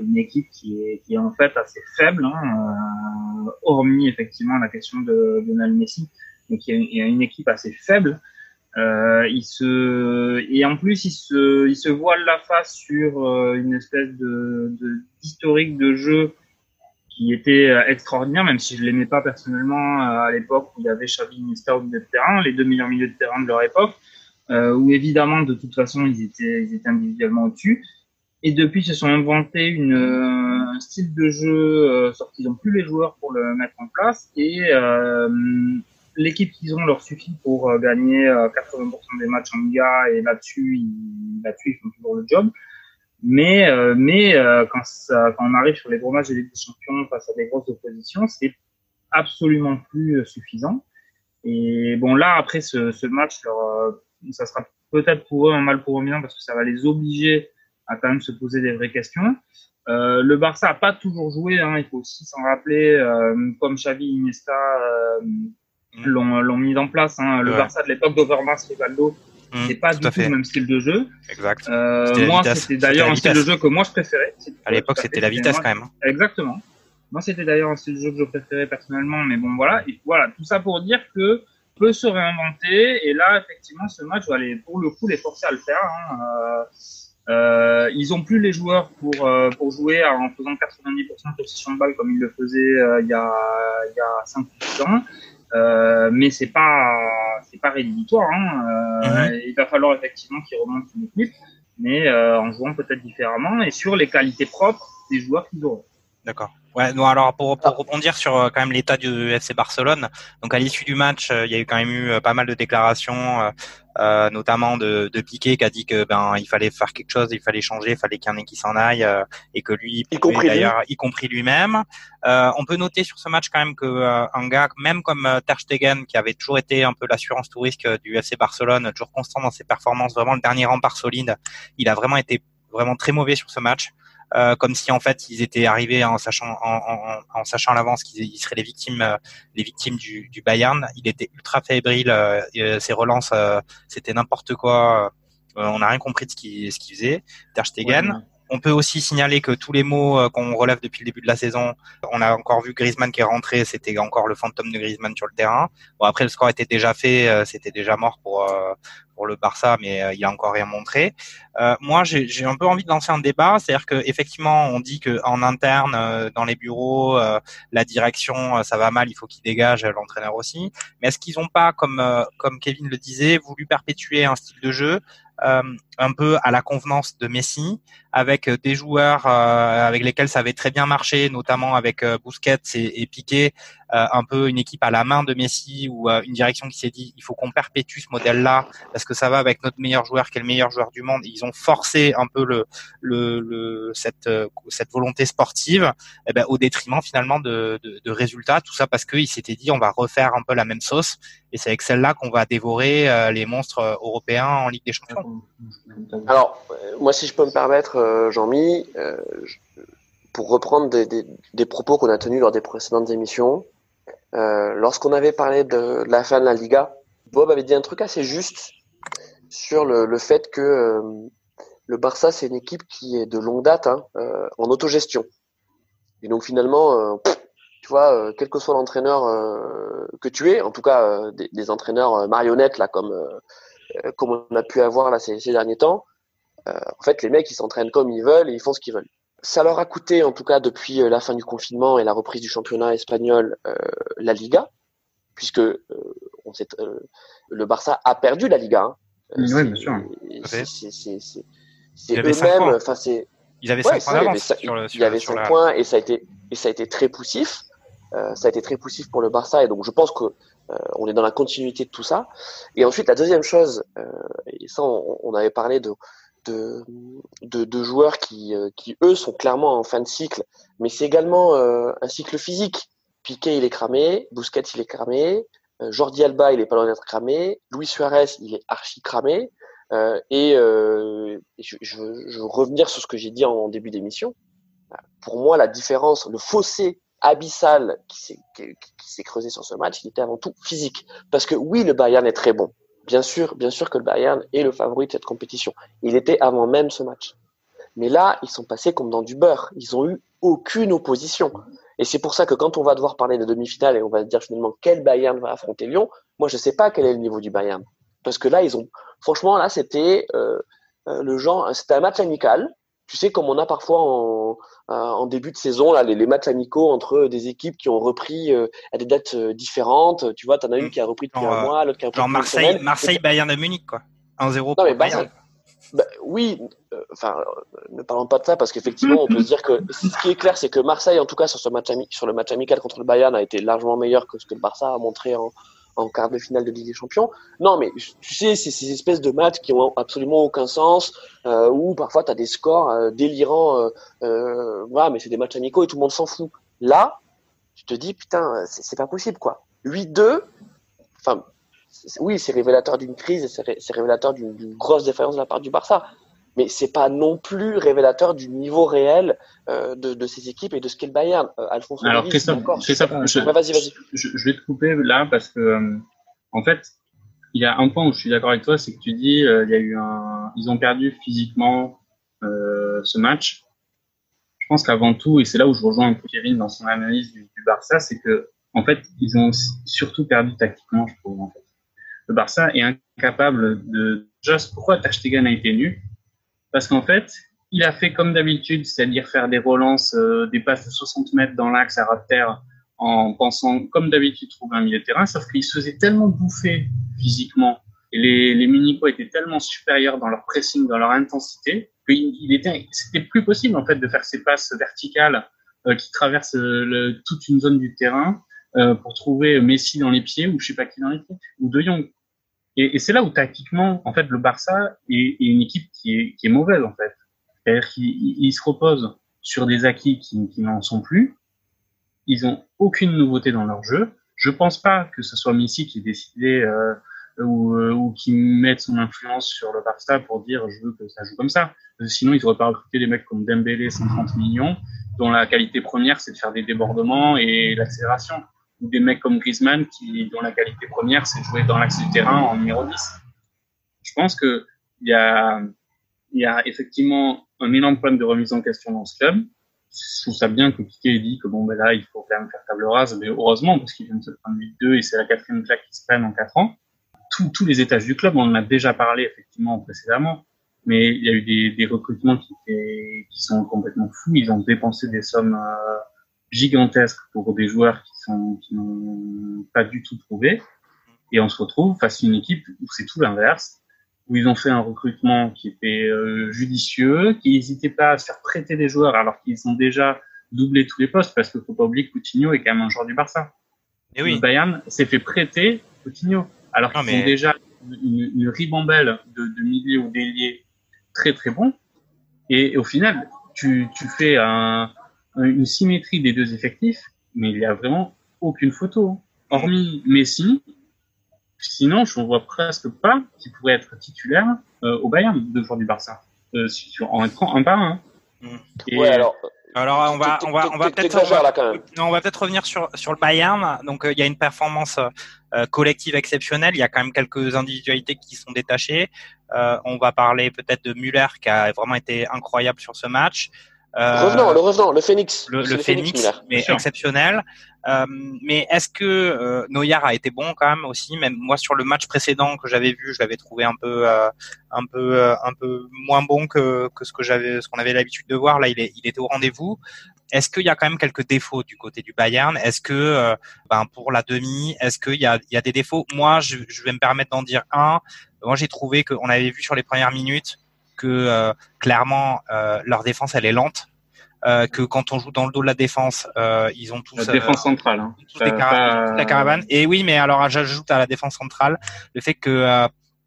une équipe qui est, qui est en fait assez faible, hein, euh, hormis effectivement la question de Lionel Messi, mais qui a une équipe assez faible. Euh, il se et en plus il se il se voile la face sur euh, une espèce de d'historique de, jeu qui était euh, extraordinaire, même si je l'aimais pas personnellement à l'époque où il y avait Xavi Iniesta au milieu de terrain, les deux meilleurs milieux de terrain de leur époque euh, où évidemment de toute façon ils étaient, ils étaient individuellement au-dessus. Et depuis, ils se sont inventés une, euh, un style de jeu, euh, sauf qu'ils n'ont plus les joueurs pour le mettre en place. Et euh, l'équipe qu'ils ont leur suffit pour euh, gagner 80% des matchs en Liga. Et là-dessus, ils, là-dessus, ils font toujours le job. Mais, mais quand, ça, quand on arrive sur les gros matchs de Ligue des Champions face à des grosses oppositions, c'est absolument plus suffisant. Et bon, là, après ce, ce match, leur, ça sera peut-être pour eux un mal pour eux bien parce que ça va les obliger à quand même se poser des vraies questions. Euh, le Barça a pas toujours joué, hein, il faut aussi s'en rappeler, euh, comme Xavi, Iniesta euh, l'ont mis en place. Hein. Le Barça de l'époque d'Overmars, Rivaldo, mm, c'est pas du tout le même style de jeu. Exact. Euh, moi, c'était d'ailleurs un style de jeu que moi je préférais. À l'époque, c'était la vitesse quand même. Hein. Exactement. Moi, c'était d'ailleurs un style de jeu que je préférais personnellement, mais bon, voilà. Et voilà, tout ça pour dire que peut se réinventer. Et là, effectivement, ce match va les, pour le coup les forcer à le faire. Hein. Euh, euh, ils ont plus les joueurs pour euh, pour jouer en faisant 90% de position de balle comme ils le faisaient il y a il y a 5 ans. Euh, mais c'est pas c'est pas rédhibitoire. Hein. Mhm. Il va falloir effectivement qu'ils remontent une équipe, mais en jouant peut-être différemment et sur les qualités propres des joueurs qu'ils auront. D'accord. Ouais, non, alors pour, pour rebondir sur euh, quand même l'état du FC Barcelone, donc à l'issue du match, euh, il y a eu quand même eu euh, pas mal de déclarations, euh, notamment de, de Piqué qui a dit que ben il fallait faire quelque chose, il fallait changer, il fallait qu'il y en ait qui s'en aille et que lui, y compris d'ailleurs, y compris lui-même. on peut noter sur ce match quand même que un gars, même comme Ter Stegen, qui avait toujours été un peu l'assurance tout risque du FC Barcelone, toujours constant dans ses performances, vraiment le dernier rempart solide, il a vraiment été vraiment très mauvais sur ce match. Euh, comme si en fait ils étaient arrivés en sachant en, sachant à l'avance qu'ils seraient les victimes euh, les victimes du, Bayern. Il était ultra fébrile, euh, ses relances c'était n'importe quoi. on n'a rien compris de ce qu'il ce qu'il faisait. Ter Stegen. On peut aussi signaler que tous les mots euh, qu'on relève depuis le début de la saison, on a encore vu Griezmann qui est rentré, c'était encore le fantôme de Griezmann sur le terrain. Bon après le score était déjà fait, euh, c'était déjà mort pour euh, pour le Barça, mais il a encore rien montré. moi, j'ai un peu envie de lancer un débat, c'est-à-dire que effectivement, on dit que en interne, dans les bureaux, la direction, ça va mal, il faut qu'il dégage, l'entraîneur aussi. Mais est-ce qu'ils n'ont pas, comme comme Kevin le disait, voulu perpétuer un style de jeu un peu à la convenance de Messi, avec euh, des joueurs euh, avec lesquels ça avait très bien marché, notamment avec Busquets et, et Piqué, un peu une équipe à la main de Messi ou une direction qui s'est dit il faut qu'on perpétue ce modèle-là parce que ça va avec notre meilleur joueur qui est le meilleur joueur du monde. Ils ont forcé un peu le, le, le cette cette volonté sportive eh ben, au détriment finalement de, de, de résultats. Tout ça parce qu'ils s'étaient dit on va refaire un peu la même sauce et c'est avec celle-là qu'on va dévorer les monstres européens en Ligue des Champions. Alors, euh, moi, si je peux me permettre, euh, Jean-Mi, euh, pour reprendre des, propos qu'on a tenus lors des précédentes émissions, lorsqu'on avait parlé de, la fin de la Liga, Bob avait dit un truc assez juste sur le, fait que le Barça, c'est une équipe qui est de longue date hein, en autogestion. Et donc finalement, tu vois, quel que soit l'entraîneur que tu es, en tout cas des, entraîneurs marionnettes là comme euh, on a pu avoir là ces, derniers temps, euh, en fait, les mecs, ils s'entraînent comme ils veulent et ils font ce qu'ils veulent. Ça leur a coûté, en tout cas depuis euh, la fin du confinement et la reprise du championnat espagnol, la Liga. puisque on sait, le Barça a perdu la Liga. Hein. oui, bien sûr. C'est eux-mêmes, enfin c'est. Ils avaient 5 points d'avance. Il y avait 5 points et ça a été et ça a été très poussif. ça a été très poussif pour le Barça et donc je pense que on est dans la continuité de tout ça. Et ensuite la deuxième chose, et ça on, on avait parlé de de, de, joueurs qui, euh, qui, eux, sont clairement en fin de cycle, mais c'est également euh, un cycle physique. Piqué, il est cramé, Busquets, il est cramé, euh, Jordi Alba, il est pas loin d'être cramé, Luis Suarez, il est archi cramé. et je, je, veux revenir sur ce que j'ai dit en début d'émission. Pour moi, la différence, le fossé abyssal qui s'est creusé sur ce match, il était avant tout physique. Parce que oui, le Bayern est très bon. Bien sûr, que le Bayern est le favori de cette compétition. Il était avant même ce match. Mais là, ils sont passés comme dans du beurre. Ils ont eu aucune opposition. Et c'est pour ça que quand on va devoir parler de demi-finale et on va dire finalement quel Bayern va affronter Lyon, moi je sais pas quel est le niveau du Bayern. Parce que là, franchement, là, c'était euh, euh le genre, c'était un match amical tu sais, comme on a parfois en, euh, en début de saison, là, les, les, matchs amicaux entre des équipes qui ont repris euh, à des dates euh, différentes. Tu vois, tu en as une mm. qui a repris depuis un mois, l'autre qui a repris genre Marseille, Marseille, Bayern de Munich, quoi. 1-0 pour Bayern. Bah, oui, enfin, ne parlons pas de ça parce qu'effectivement, on peut se dire que ce qui est clair, c'est que Marseille, en tout cas sur ce match sur le match amical contre le Bayern, a été largement meilleur que ce que le Barça a montré en, en quart de finale de Ligue des Champions. Non, mais tu sais, c'est ces espèces de matchs qui ont absolument aucun sens, euh, où parfois tu as des scores euh, délirants. Euh, euh, mais c'est des matchs amicaux et tout le monde s'en fout. Là, tu te dis, putain, c'est pas possible, quoi. 8-2, enfin, oui, c'est révélateur d'une crise, c'est révélateur d'une grosse défaillance de la part du Barça mais c'est pas non plus révélateur du niveau réel euh, de, de, ces équipes et de ce qu'est le Bayern. Euh, Alphonse Alors, Christophe, ça, je, vas-y, vas-y. Je, je, vais te couper là parce que, euh, en fait, il y a un point où je suis d'accord avec toi, c'est que tu dis, euh, il y a eu un, ils ont perdu physiquement euh, ce match. Je pense qu'avant tout, et c'est là où je rejoins un peu Kevin dans son analyse du, du Barça, c'est que, en fait, ils ont surtout perdu tactiquement, je trouve. En fait. Le Barça est incapable de. Juste pourquoi Tachtegan a été nu parce qu'en fait, il a fait comme d'habitude, c'est-à-dire faire des relances, euh, des passes de 60 mètres dans l'axe à terre, en pensant, comme d'habitude, trouver un milieu de terrain, sauf qu'il se faisait tellement bouffer physiquement, et les, les Munichois étaient tellement supérieurs dans leur pressing, dans leur intensité, qu'il était, c'était plus possible, en fait, de faire ces passes verticales euh, qui traversent le, toute une zone du terrain euh, pour trouver Messi dans les pieds, ou je sais pas qui dans les pieds, ou De Jong. Et, c'est là où tactiquement, en fait, le Barça est, une équipe qui est, mauvaise en fait. C'est-à-dire qu'ils se reposent sur des acquis qui, n'en sont plus. Ils ont aucune nouveauté dans leur jeu. Je pense pas que ce soit Messi qui ait décidé euh, ou, euh, ou, qui mette son influence sur le Barça pour dire je veux que ça joue comme ça. Sinon, ils auraient pas recruté des mecs comme Dembélé, 130 millions, dont la qualité première c'est de faire des débordements et l'accélération ou des mecs comme Griezmann qui, dont la qualité première, c'est jouer dans l'axe du terrain en numéro 10. Je pense que il y a, y a effectivement un énorme problème de remise en question dans ce club. Je trouve ça bien que Piqué ait dit que bon, ben là, il faut quand même faire table rase, mais heureusement, parce qu'il vient de se prendre 8-2 et c'est la quatrième claque qui se prennent en quatre ans. Tous, tous les étages du club, on en a déjà parlé effectivement précédemment, mais il y a eu des, des recrutements qui, étaient, qui sont complètement fous. Ils ont dépensé des sommes euh, gigantesques pour des joueurs qui qui n'ont pas du tout trouvé. Et on se retrouve face à une équipe où c'est tout l'inverse, où ils ont fait un recrutement qui était euh, judicieux, qui n'hésitaient pas à se faire prêter des joueurs alors qu'ils ont déjà doublé tous les postes, parce qu'il faut pas oublier que Coutinho est quand même un joueur du Barça. Et oui. Le Bayern s'est fait prêter Coutinho, alors qu'ils ont déjà une, une ribambelle de, de milieux ou d'ailiers très très bons. Et, au final, tu, tu fais un, une symétrie des deux effectifs mais il y a vraiment aucune photo. Hormis Messi, sinon je ne vois presque pas qui pourrait être titulaire euh, au Bayern de joueur du Barça. Euh, en étant un par un. Et... Ouais, alors. Alors on va on va on va peut-être on va peut-être revenir sur sur le Bayern. Donc euh, il y a une performance euh, collective exceptionnelle. Il y a quand même quelques individualités qui sont détachées. Euh, on va parler peut-être de Müller qui a vraiment été incroyable sur ce match. Euh, revenant, le revenant, le Phoenix. Le, le, Phoenix, mais exceptionnel. Euh, mais est-ce que euh, Neuer a été bon quand même aussi? Même moi sur le match précédent que j'avais vu, je l'avais trouvé un peu, euh, un peu, euh, un peu moins bon que, que ce que j'avais, ce qu'on avait l'habitude de voir. Là, il, est, il était au rendez-vous. est-ce qu'il y a quand même quelques défauts du côté du Bayern? Est-ce que ben pour la demi, est-ce qu'il y a, il y a des défauts? Moi, je, je vais me permettre d'en dire un. Moi, j'ai trouvé qu'on avait vu sur les premières minutes que clairement leur défense elle est lente euh, que quand on joue dans le dos de la défense, euh, ils ont tous la défense euh, centrale, hein. la caravane. Et oui, mais alors j'ajoute à la défense centrale le fait que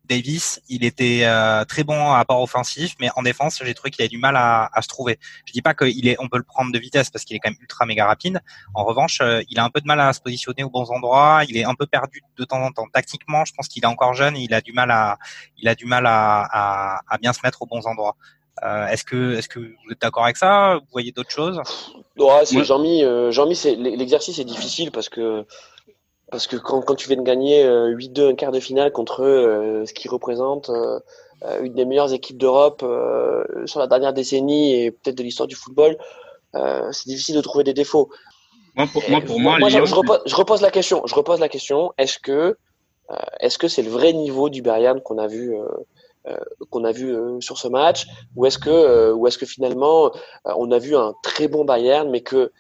Davis, il était très bon à part offensif, mais en défense, j'ai trouvé qu'il avait du mal à, à, se trouver. Je dis pas qu'il est, on peut le prendre de vitesse parce qu'il est quand même ultra méga rapide. En revanche, il a un peu de mal à se positionner aux bons endroits. Il est un peu perdu de temps en temps. Tactiquement, je pense qu'il est encore jeune et il a du mal à, il a du mal à, à, à bien se mettre aux bons endroits. Euh, est-ce que, est-ce que vous êtes d'accord avec ça? Vous voyez d'autres choses? Ouais, c'est Jean-Mi. Euh, Jean-Mi, c'est l'exercice est difficile parce que parce que quand, quand tu viens de gagner 8-2 euh, un quart de finale contre ce qui représente une des meilleures équipes d'Europe sur la dernière décennie et peut-être de l'histoire du football, c'est difficile de trouver des défauts. Moi, pour moi, pour moi, je, repose, je, repose, la question. Je repose la question. Est-ce que est-ce que c'est le vrai niveau du Bayern qu'on a vu euh, qu'on a vu euh, sur ce match? Ou est-ce que euh, ou est-ce que finalement on a vu un très bon Bayern mais que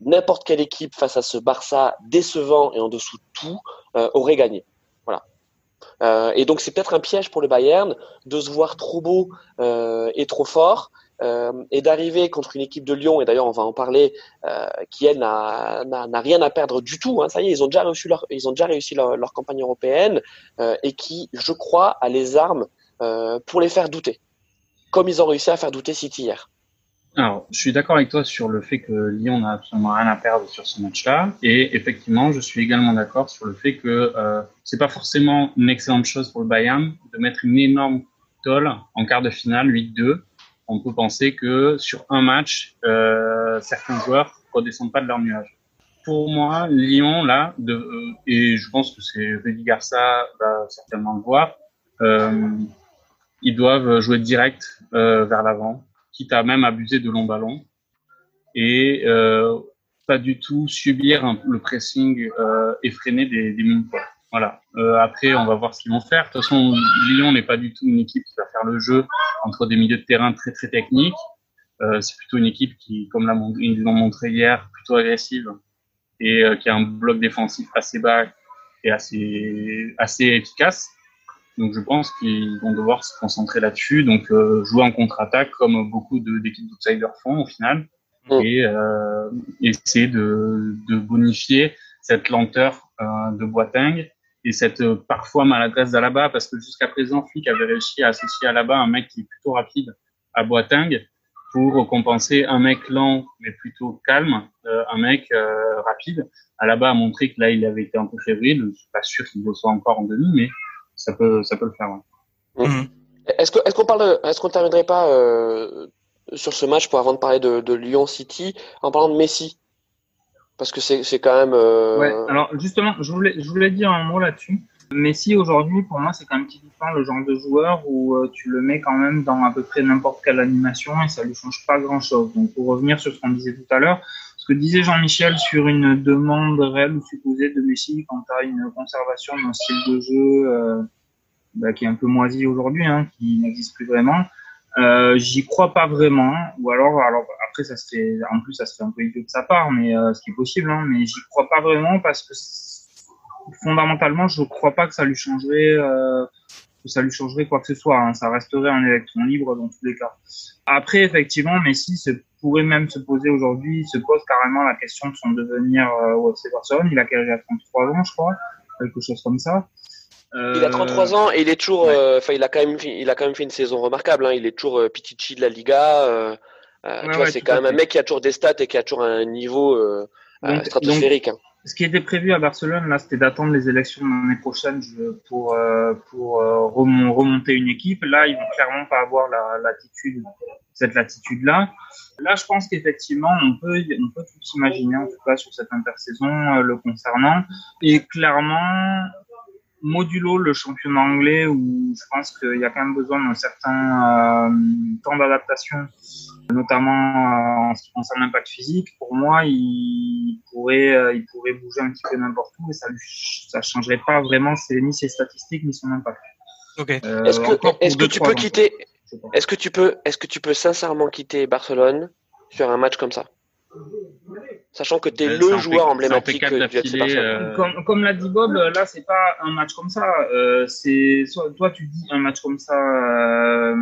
n'importe quelle équipe face à ce Barça décevant et en dessous de tout aurait gagné voilà et donc c'est peut-être un piège pour le Bayern de se voir trop beau et trop fort et d'arriver contre une équipe de Lyon, et d'ailleurs on va en parler, qui elle n'a rien à perdre du tout. Hein, ça y est, ils ont déjà réussi leur, leur, campagne européenne et qui, je crois, a les armes euh, pour les faire douter, comme ils ont réussi à faire douter City hier. Alors, je suis d'accord avec toi sur le fait que Lyon n'a absolument rien à perdre sur ce match-là, et effectivement, je suis également d'accord sur le fait que euh, c'est pas forcément une excellente chose pour le Bayern de mettre une énorme tolle en quart de finale 8-2. On peut penser que sur un match, euh, certains joueurs redescendent pas de leur nuage. Pour moi, Lyon là, de, euh, et je pense que c'est Rudy Garça va certainement le voir. Euh, ils doivent jouer direct euh, vers l'avant, quitte à même abuser de longs ballons et euh, pas du tout subir le pressing euh, effréné des, des Voilà. Euh, après, on va voir ce qu'ils vont faire. De toute façon, Lyon n'est pas du tout une équipe qui va faire le jeu entre des milieux de terrain très très techniques. C'est plutôt une équipe qui, comme ils l'ont montré hier, plutôt agressive et qui a un bloc défensif assez bas et assez assez efficace. Donc je pense qu'ils vont devoir se concentrer là-dessus, donc euh, jouer en contre-attaque comme beaucoup d'équipes d'outsiders font au final, mm. et euh, essayer de, de, bonifier cette lenteur euh, de Boateng et cette euh, parfois maladresse d'Alaba, parce que jusqu'à présent, Flick avait réussi à associer à Alaba un mec qui est plutôt rapide à Boateng pour compenser un mec lent mais plutôt calme, euh, un mec rapide. Alaba a montré que là il avait été un peu fébrile, je suis pas sûr qu'il le soit encore en demi, mais ça peut, ça peut le faire. Est-ce que, est-ce qu'on parle, est-ce qu'on terminerait pas euh, sur ce match pour avant de parler de, de Lyon City en parlant de Messi? Parce que c'est, c'est quand même. Euh... Ouais. Alors justement, je voulais, je voulais dire un mot là-dessus. Messi aujourd'hui, pour moi, c'est quand même typiquement le genre de joueur où euh, tu le mets quand même dans à peu près n'importe quelle animation et ça lui change pas grand-chose. Donc pour revenir sur ce qu'on disait tout à l'heure, ce que disait Jean-Michel sur une demande réelle ou supposée de Messi quant à une conservation d'un style de jeu euh, bah, qui est un peu moisi aujourd'hui, hein, qui n'existe plus vraiment. Euh, j'y crois pas vraiment, ou alors, alors après ça se fait, en plus ça se fait un peu idiot de sa part, mais euh, ce qui est possible, hein, mais j'y crois pas vraiment parce que fondamentalement je crois pas que ça lui changerait, euh, que ça lui changerait quoi que ce soit. Hein. Ça resterait un électron libre dans tous les cas. Après effectivement, Messi c'est pourrait même se poser aujourd'hui, il se pose carrément la question de son devenir euh, au FC Barcelone. Il a quel âge? 33 ans, je crois, quelque chose comme ça. Il a 33 euh, ans et il est toujours, euh, enfin, il a quand même, il a quand même fait une saison remarquable. Hein. Il est toujours Pichichi de la Liga. tu vois, c'est quand même un mec qui a toujours des stats et qui a toujours un niveau stratosphérique. hein. Ce qui était prévu à Barcelone, là, c'était d'attendre les élections l'année prochaine pour pour remonter une équipe. Là, ils vont clairement pas avoir la l'attitude cette latitude-là. Là, je pense qu'effectivement, on peut, on peut tout imaginer, en tout cas sur cette intersaison, euh, le concernant. Et clairement, modulo le championnat anglais, où je pense qu'il y a quand même besoin d'un certain euh, temps d'adaptation, notamment euh, en ce qui concerne l'impact physique. Pour moi, il pourrait, il pourrait bouger un petit peu n'importe où, et ça ne changerait pas vraiment ses, ni ses statistiques ni son impact. Okay. est-ce que, est-ce que tu peux quitter est-ce que tu peux, est-ce que tu peux sincèrement quitter Barcelone sur un match comme ça? Sachant que tu es le joueur emblématique du FC Barcelone. Comme, comme l'a dit Bob, là, c'est pas un match comme ça. Euh, c'est toi, tu dis un match comme ça. Euh,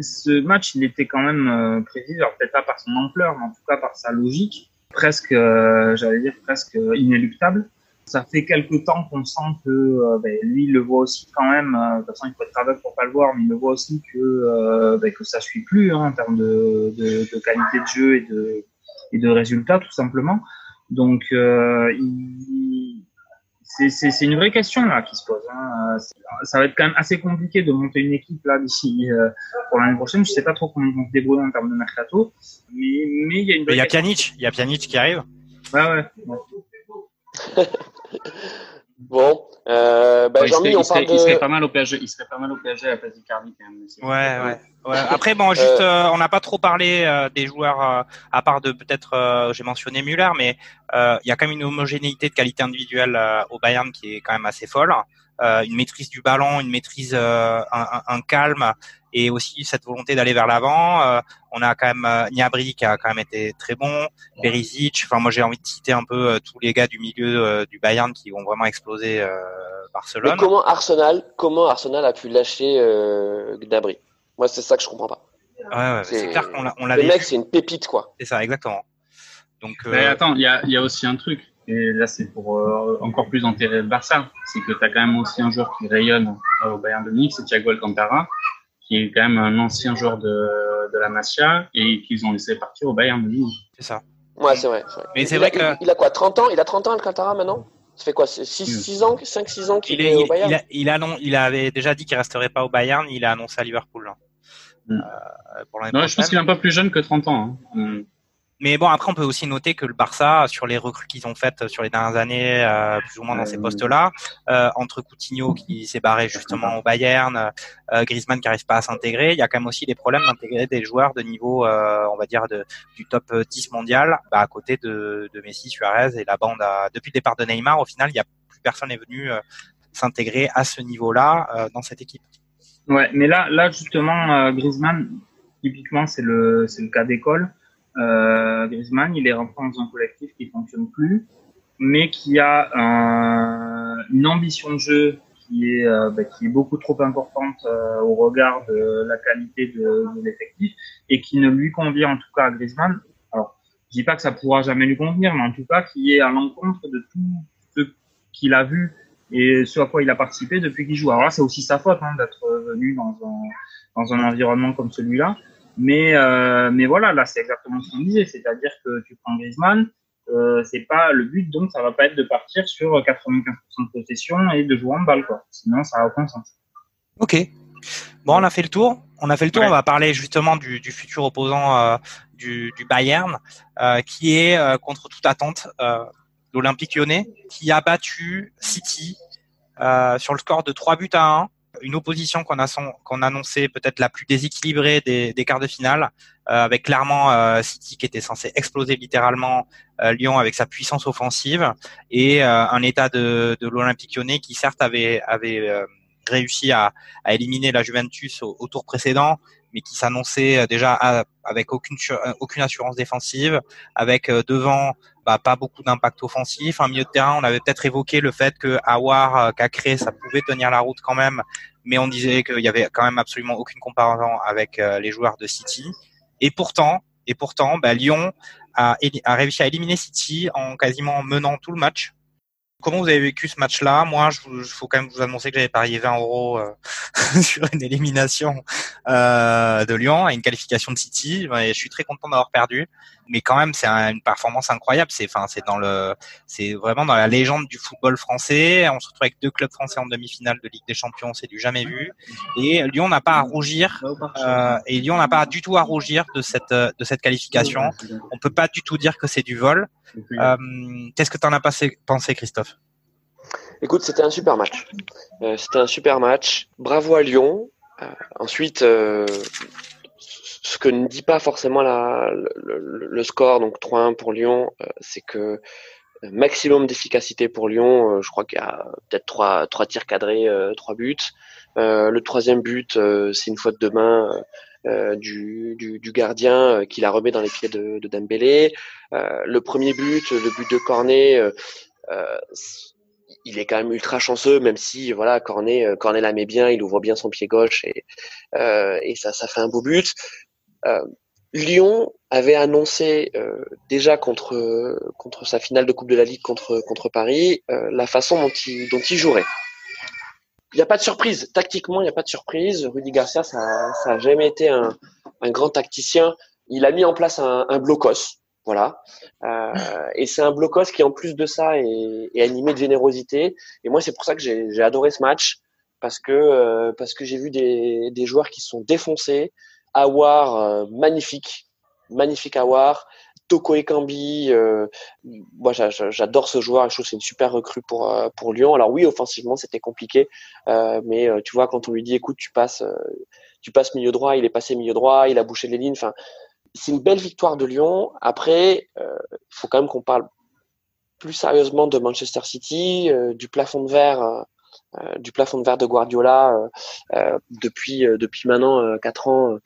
ce match, il était quand même euh, prévisible, peut-être pas par son ampleur, mais en tout cas par sa logique, presque, euh, j'allais dire presque inéluctable ça fait quelque temps qu'on sent que euh, ben, lui il le voit aussi quand même. Euh, de toute façon, il faut être aveugle pour pas le voir, mais il le voit aussi que euh, ben, que ça suit plus hein, en termes de, de, de, qualité de jeu et de et de résultats tout simplement. Donc c'est une vraie question là qui se pose. Hein. Ça va être quand même assez compliqué de monter une équipe là d'ici pour l'année prochaine. Je sais pas trop comment ils vont se débrouiller en termes de mercato, mais mais il y a une. Il y a Pjanic, il y a Pjanic qui arrive. Ouais ouais. bon, euh, bah, il, serait, on parle de... il, serait, pas mal au PSG. Il serait pas mal au PSG à la place d'Icardi quand même. Ouais, ouais, ouais. Après, bon, juste, euh, euh on n'a pas trop parlé euh, des joueurs, euh, à part de peut-être, j'ai mentionné Müller, mais il y a quand même une homogénéité de qualité individuelle au Bayern qui est quand même assez folle. Une maîtrise du ballon, une maîtrise, un, un, calme et aussi cette volonté d'aller vers l'avant. Euh, on a quand même euh, Niabri qui a quand même été très bon, Perisic. Enfin, moi j'ai envie de citer un peu euh, tous les gars du milieu euh, du Bayern qui ont vraiment explosé Barcelone. Mais comment Arsenal, comment Arsenal a pu lâcher Gnabry? Moi c'est ça que je comprends pas. Ouais, ouais c'est clair qu'on l'a. Le mec c'est une pépite quoi. C'est ça exactement. Donc. Mais attends, il y a, y a aussi un truc. Et là, c'est pour encore plus enterrer le Barça. C'est que tu as quand même aussi un joueur qui rayonne au Bayern de Munich, c'est Thiago Alcantara qui est quand même un ancien joueur de, de la Masia et qu'ils ont laissé partir au Bayern C'est ça. Ouais, c'est vrai, Mais c'est vrai que. Il a quoi 30 ans? Il a 30 ans, Alcantara, maintenant? Ça fait quoi 6, 6 ans 5-6 ans qu'il est, est, au Bayern? il, a, il, il, avait déjà dit qu'il resterait pas au Bayern, il a annoncé à Liverpool. Là. Mm. Euh, pour non, je pense qu'il est un peu plus jeune que 30 ans. Hein. Mm. Mais bon, après, on peut aussi noter que le Barça, sur les recrues qu'ils ont faites sur les dernières années, euh, plus ou moins dans ces postes-là, euh, entre Coutinho qui s'est barré justement au Bayern, euh, Griezmann qui n'arrive pas à s'intégrer, il y a quand même aussi des problèmes d'intégrer des joueurs de niveau, euh, on va dire, de, du top 10 mondial, bah, à côté de, de Messi, Suarez et la bande. A, depuis le départ de Neymar, au final, il y a plus personne n'est venu euh, s'intégrer à ce niveau-là euh, dans cette équipe. Ouais, mais là, là justement, Griezmann, typiquement, c'est le, c'est le cas d'école euh, Griezmann, il est rentré dans un collectif qui fonctionne plus, mais qui a une ambition de jeu qui est, euh, bah, beaucoup trop importante euh, au regard de la qualité de, l'effectif et qui ne lui convient en tout cas à Griezmann. Alors, je dis pas que ça pourra jamais lui convenir, mais en tout cas qui est à l'encontre de tout ce qu'il a vu et ce à quoi il a participé depuis qu'il joue. Alors là, c'est aussi sa faute hein, d'être venu dans un environnement comme celui-là. Mais, euh, mais voilà, là, c'est exactement ce qu'on disait. C'est-à-dire que tu prends Griezmann, euh, c'est pas le but, donc ça va pas être de partir sur 95% de possession et de jouer en balle, quoi. Sinon, ça n'a aucun sens. Ok. Bon, on a fait le tour. On a fait le tour. On va parler justement du, du futur opposant euh, du, du, Bayern, qui est contre toute attente l'Olympique Lyonnais, qui a battu City sur le score de 3 buts à 1 une opposition qu'on a qu'on annonçait peut-être la plus déséquilibrée des, des quarts de finale, euh, avec clairement euh, City qui était censé exploser littéralement euh, Lyon avec sa puissance offensive et un état de, de l'Olympique Lyonnais qui certes avait avait réussi à, à, éliminer la Juventus au, tour précédent, mais qui s'annonçait déjà avec aucune aucune assurance défensive, avec devant bah, pas beaucoup d'impact offensif. Un milieu de terrain, on avait peut-être évoqué le fait que Awar, Cacré, ça pouvait tenir la route quand même, mais on disait qu'il y avait quand même absolument aucune comparaison avec euh, les joueurs de City. Et pourtant, et pourtant, bah, Lyon a, a, réussi à éliminer City en quasiment menant tout le match. Comment vous avez vécu ce match-là? Moi, il faut quand même vous annoncer que j'avais parié 20 euros euh, sur une élimination euh, de Lyon et une qualification de City. Et je suis très content d'avoir perdu, mais quand même, c'est une performance incroyable. C'est, enfin, c'est dans le, c'est vraiment dans la légende du football français. On se retrouve avec deux clubs français en demi-finale de Ligue des Champions, c'est du jamais vu. Et Lyon n'a pas à rougir. Euh, et Lyon n'a pas du tout à rougir de cette de cette qualification. On peut pas du tout dire que c'est du vol. Euh, qu'est-ce que tu en as pensé, Christophe? Écoute, c'était un super match. Euh, c'était un super match. Bravo à Lyon. Euh, ensuite, ce que ne dit pas forcément la, le, score, donc 3-1 pour Lyon, c'est que maximum d'efficacité pour Lyon. je crois qu'il y a peut-être trois, trois tirs cadrés, trois buts. le troisième but, c'est une faute de main du, du, gardien qui la remet dans les pieds de, de Dembélé. le premier but, le but de Cornet, il est quand même ultra chanceux, même si voilà Cornet, Cornet la met bien, il ouvre bien son pied gauche et, et ça, ça fait un beau but. Lyon avait annoncé euh, déjà contre contre sa finale de Coupe de la Ligue contre contre Paris euh, la façon dont il dont il jouerait. Il n'y a pas de surprise. Tactiquement, il n'y a pas de surprise. Rudy Garcia, ça, ça a jamais été un, un grand tacticien. Il a mis en place un, un blocos, voilà. Euh, et c'est un blocos qui, en plus de ça, est, est animé de générosité. Et moi, c'est pour ça que j'ai adoré ce match parce que euh, parce que j'ai vu des, des joueurs qui se sont défoncés, Awar, euh, magnifique, magnifique Awar. Toko Ekambi, euh, moi j'adore ce joueur, je trouve c'est une super recrue pour euh, pour Lyon. Alors oui, offensivement c'était compliqué, mais tu vois quand on lui dit écoute tu passes tu passes milieu droit, il est passé milieu droit, il a bouché les lignes. Enfin, c'est une belle victoire de Lyon. Après, il faut quand même qu'on parle plus sérieusement de Manchester City, du plafond de verre du plafond de verre de Guardiola euh, euh, depuis depuis maintenant quatre ans,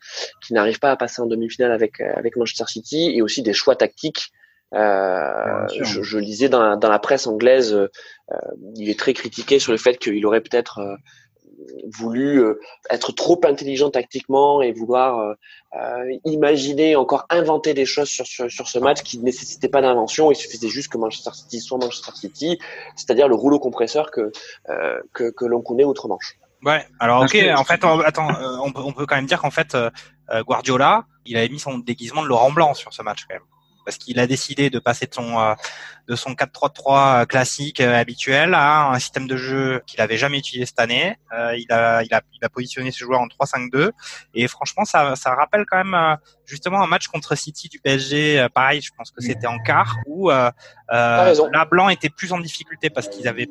qui n'arrive pas à passer en demi-finale avec avec Manchester City, et aussi des choix tactiques. je, je, lisais dans la, dans la presse anglaise, il est très critiqué sur le fait qu'il aurait peut-être voulu euh, être trop intelligent tactiquement et vouloir euh, euh, imaginer, encore inventer des choses sur, sur, sur ce match qui ne nécessitait pas d'invention. Il suffisait juste que Manchester City soit Manchester City, c'est-à-dire le rouleau compresseur que, que, que l'on connaît outre-Manche. Ouais, alors ok, en fait, attends, on peut, on peut quand même dire qu'en fait, Guardiola, il avait mis son déguisement de Laurent Blanc sur ce match quand même parce qu'il a décidé de passer de son euh, de son 4-3-3 euh, classique euh, habituel à un système de jeu qu'il avait jamais utilisé cette année. il a il a il a positionné ce joueur en 3-5-2 et franchement ça ça rappelle quand même justement un match contre City du PSG. pareil, je pense que c'était en quart où euh, la Blanc était plus en difficulté parce qu'ils avaient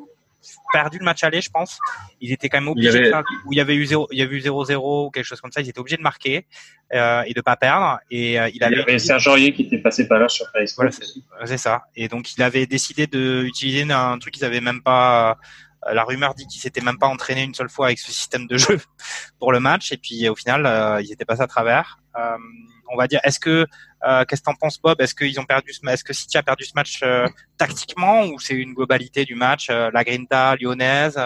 perdu le match aller, je pense. Ils étaient quand même obligés, où il y avait eu 0, il y avait eu 0-0 ou quelque chose comme ça. Ils étaient obligés de marquer euh, et de pas perdre. Et euh, il, avait, il y avait Serge Aurier qui était passé par là sur Facebook. Voilà, c'est ça. Et donc il avait décidé d'utiliser un truc qu'ils avaient même pas. Euh, la rumeur dit qu'ils s'étaient même pas entraînés une seule fois avec ce système de jeu pour le match. Et puis au final, euh, ils étaient passés à travers. Euh, on va dire, est-ce que euh, qu'est-ce que t'en penses, Bob? Est-ce qu'ils ont perdu ce Est-ce que City a perdu ce match euh, tactiquement ou c'est une globalité du match euh, La Grinta lyonnaise